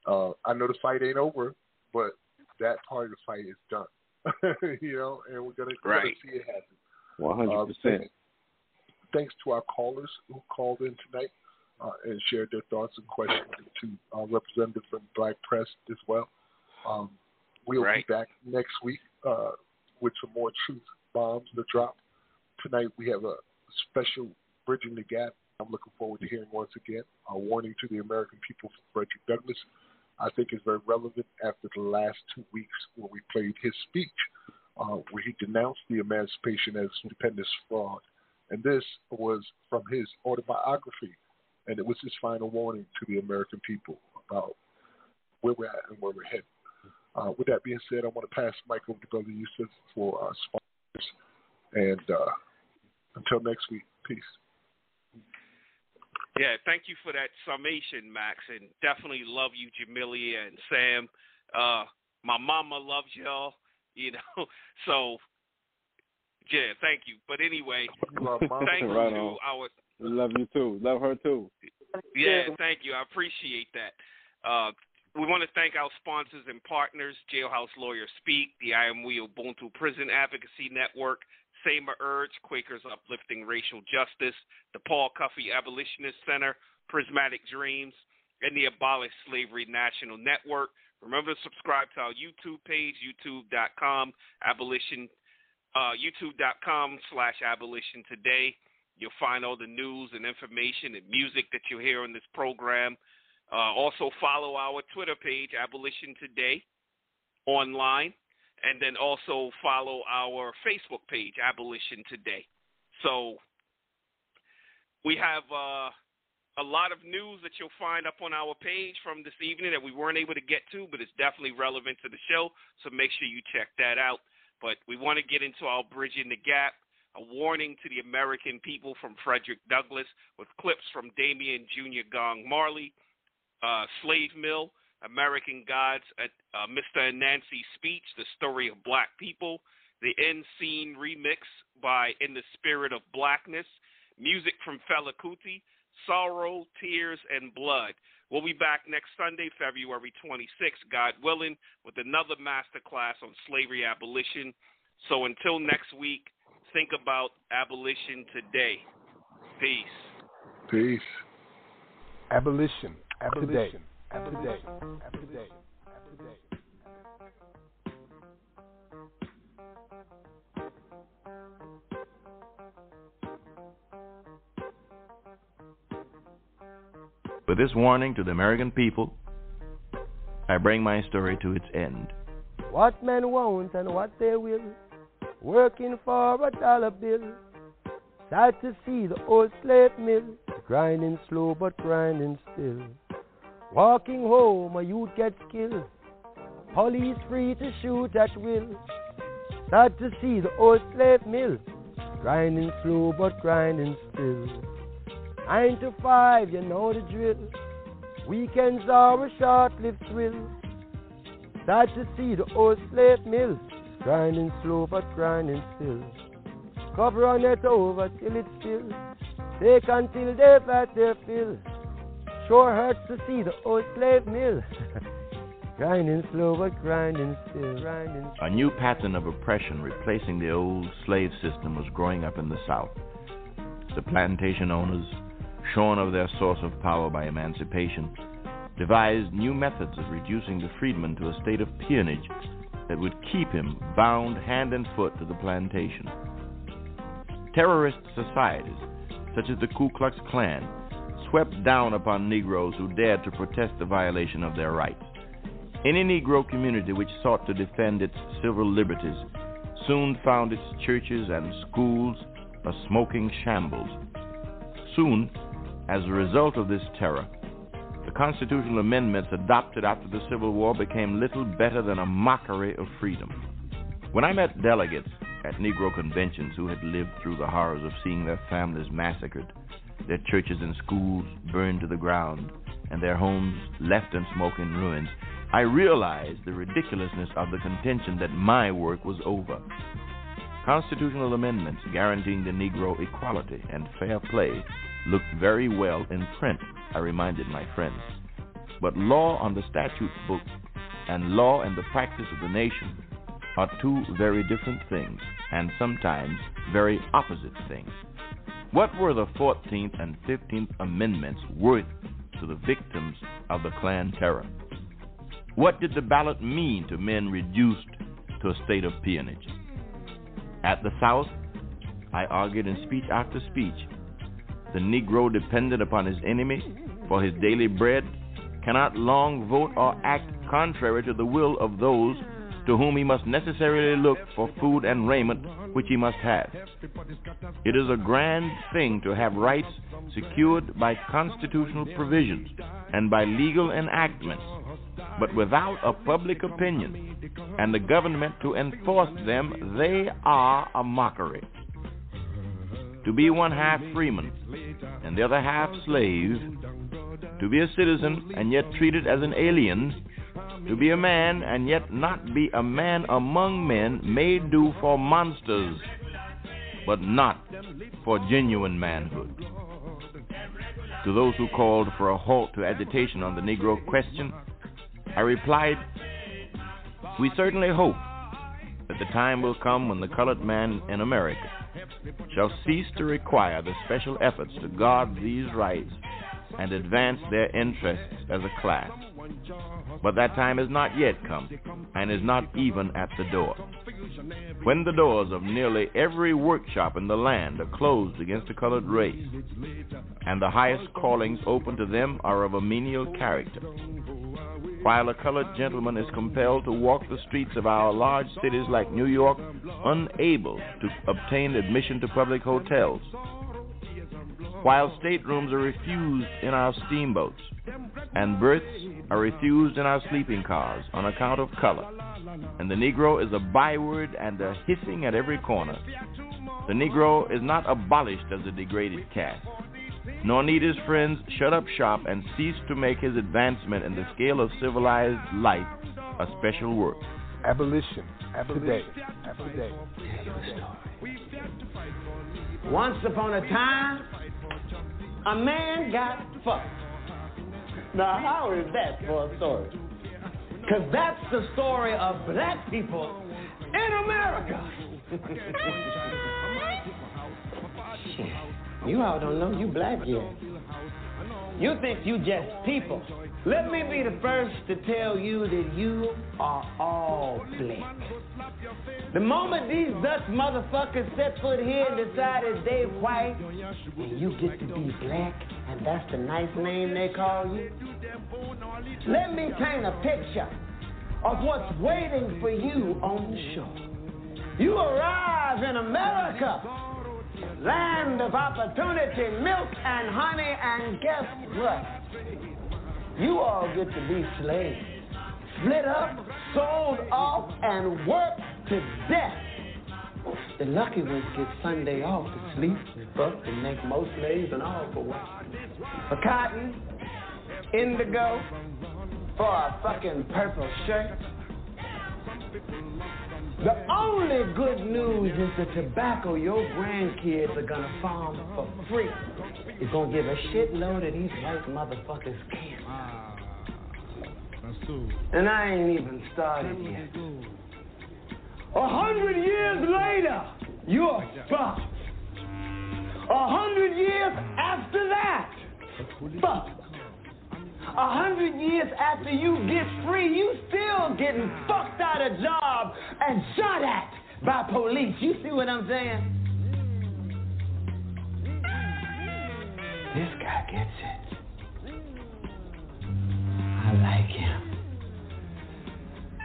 Uh, I know the fight ain't over, but that part of the fight is done. you know, and we're gonna, we're gonna see it happen. One hundred Uh, percent. Thanks to our callers who called in tonight uh, and shared their thoughts and questions, to our representative from Black Press as well. Um, we'll Right. be back next week uh, with some more truth bombs to drop. Tonight we have a special Bridging the Gap. I'm looking forward to hearing once again a warning to the American people from Frederick Douglass. I think is very relevant after the last two weeks where we played his speech, uh, where he denounced the emancipation as stupendous fraud. And this was from his autobiography, and it was his final warning to the American people about where we're at and where we're headed. Uh, with that being said, I want to pass the mic over to Brother Yusuf for our sponsors. And uh, until next week, peace. Yeah, thank you for that summation, Max, and definitely love you, Jamilia and Sam. Uh, my mama loves y'all, you know. So, yeah, thank you. But anyway, thank you Right to our love you too. Love her too. yeah, thank you. I appreciate that. Uh, we want to thank our sponsors and partners, Jailhouse Lawyers Speak, the I Am We Ubuntu Prison Advocacy Network, Seymour Urge, Quakers Uplifting Racial Justice, the Paul Cuffe Abolitionist Center, Prismatic Dreams, and the Abolish Slavery National Network. Remember to subscribe to our YouTube page, youtube.com, abolition, uh, youtube.com slash abolition today. You'll find all the news and information and music that you hear on this program. Uh, also follow our Twitter page, Abolition Today, online, and then also follow our Facebook page, Abolition Today. So we have uh, a lot of news that you'll find up on our page from this evening that we weren't able to get to, but it's definitely relevant to the show. So make sure you check that out. But we want to get into our bridging the gap. a warning to the American people from Frederick Douglass with clips from Damian Jr. Gong Marley, uh, Slave Mill, American Gods, uh, uh, Mr. and Nancy's Speech, The Story of Black People, the End Scene remix by In the Spirit of Blackness, music from Fela Kuti, Sorrow, Tears, and Blood. We'll be back next Sunday, February 26th, God willing, with another masterclass on slavery abolition. So until next week, think about abolition today. Peace. Peace. Abolition. Abolition. Abolition. Abolition. With this warning to the American people, I bring my story to its end. What men want and what they will, working for a dollar bill. Sad to see the old slave mill, grinding slow but grinding still. Walking home, a youth gets killed, police free to shoot at will. Sad to see the old slave mill, grinding slow but grinding still. Nine to five, you know the drill. Weekends are a short-lived thrill. Sad to see the old slave mill, grinding slow but grinding still. Cover on it over till it's still. Take until they've had their fill. Sure hurts to see the old slave mill. grinding slow but grinding still. Grinding still. A new pattern of oppression replacing the old slave system was growing up in the South. The plantation owners, shorn of their source of power by emancipation, devised new methods of reducing the freedman to a state of peonage that would keep him bound hand and foot to the plantation. Terrorist societies, such as the Ku Klux Klan, swept down upon Negroes who dared to protest the violation of their rights. Any Negro community which sought to defend its civil liberties soon found its churches and schools a smoking shambles. Soon, as a result of this terror, the constitutional amendments adopted after the Civil War became little better than a mockery of freedom. When I met delegates at Negro conventions who had lived through the horrors of seeing their families massacred, their churches and schools burned to the ground, and their homes left in smoke and ruins, I realized the ridiculousness of the contention that my work was over. Constitutional amendments guaranteeing the Negro equality and fair play looked very well in print, I reminded my friends. But law on the statute book and law and the practice of the nation are two very different things, and sometimes very opposite things. What were the 14th and 15th Amendments worth to the victims of the Klan terror? What did the ballot mean to men reduced to a state of peonage? At the South, I argued in speech after speech, the Negro dependent upon his enemy for his daily bread cannot long vote or act contrary to the will of those to whom he must necessarily look for food and raiment which he must have. It is a grand thing to have rights secured by constitutional provisions and by legal enactments, but without a public opinion and the government to enforce them, they are a mockery. To be one half freeman and the other half slave, to be a citizen and yet treated as an alien, to be a man and yet not be a man among men may do for monsters, but not for genuine manhood. To those who called for a halt to agitation on the Negro question, I replied, We certainly hope that the time will come when the colored man in America shall cease to require the special efforts to guard these rights and advance their interests as a class. But that time has not yet come and is not even at the door. When the doors of nearly every workshop in the land are closed against the colored race, and the highest callings open to them are of a menial character, while a colored gentleman is compelled to walk the streets of our large cities like New York, unable to obtain admission to public hotels, while staterooms are refused in our steamboats, and berths are refused in our sleeping cars on account of color, and the Negro is a byword and a hissing at every corner. The Negro is not abolished as a degraded caste, nor need his friends shut up shop and cease to make his advancement in the scale of civilized life a special work. Abolition. Abolition. Today. Once upon a time, a man got fucked. Now, how is that for a story? Because that's the story of black people in America. You all don't know you black yet. You think you just people. Let me be the first to tell you that you are all black. The moment these Dutch motherfuckers set foot here and decided they white, and you get to be black, and that's the nice name they call you. Let me paint a picture of what's waiting for you on the shore. You arrive in America, land of opportunity, milk and honey, and guess what? You all get to be slaves, split up, sold off, and worked to death. The lucky ones get Sunday off to sleep and fuck and make most slaves and all for what? For cotton, indigo, for a fucking purple shirt. The only good news is the tobacco your grandkids are gonna farm for free. You're gonna give a shitload of these white motherfuckers cancer. And I ain't even started yet. A hundred years later, you're fucked. A hundred years after that, fucked. A hundred years after you get free, you still getting fucked out of job and shot at by police. You see what I'm saying? This guy gets it. I like him.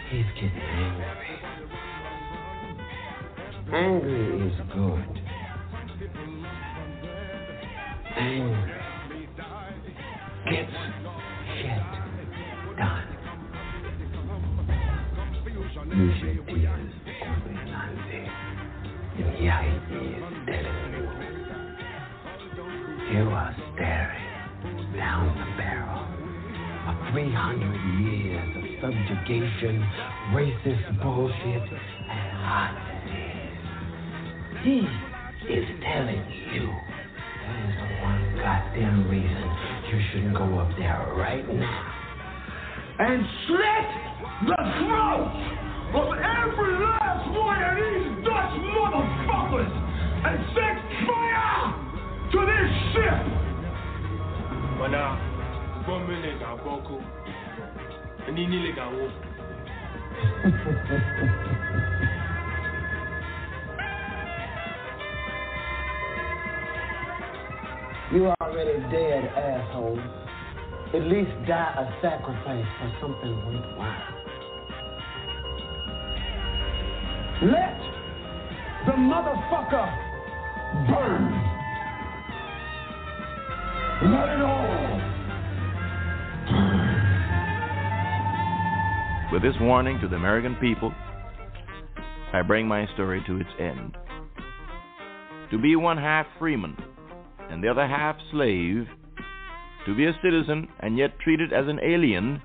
He's getting angry. Angry is good. Angry gets Usually Jesus Nancy and Yahidi is telling you you are staring down the barrel of 300 years of subjugation, racist bullshit, and disease. He is telling you that is the one goddamn reason you shouldn't go up there right now and slit the throat of every last one of these Dutch motherfuckers and set fire to this ship. Mana, gbọ́mílẹ̀ gà bọ́kú, ẹni nílé gà wó. You already dead, asshole. At least die a sacrifice for something worthwhile. Let the motherfucker burn. Let it all. With this warning to the American people, I bring my story to its end. To be one half freeman and the other half slave, to be a citizen and yet treated as an alien,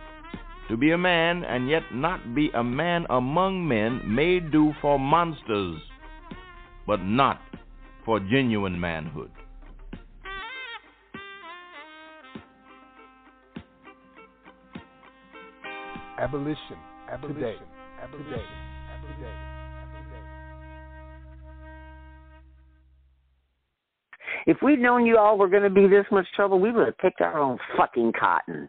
to be a man and yet not be a man among men may do for monsters, but not for genuine manhood. Abolition. Abolition. Today. Abolition. Today. Today. If we'd known you all were going to be this much trouble, we would have picked our own fucking cotton.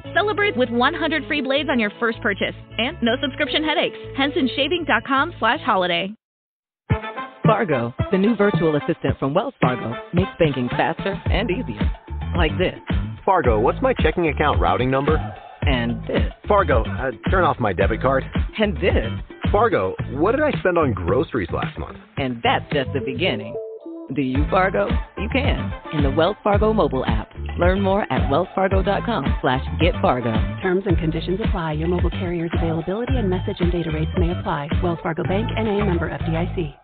Celebrate with 100 free blades on your first purchase and no subscription headaches. HensonShaving.com slash holiday. Fargo, the new virtual assistant from Wells Fargo, makes banking faster and easier. Like this. Fargo, what's my checking account routing number? And this. Fargo, uh, turn off my debit card. And this. Fargo, what did I spend on groceries last month? And that's just the beginning. Do you Fargo? You can in the Wells Fargo mobile app. Learn more at wellsfargo.com slash getfargo. Terms and conditions apply. Your mobile carrier's availability and message and data rates may apply. Wells Fargo Bank and a member FDIC.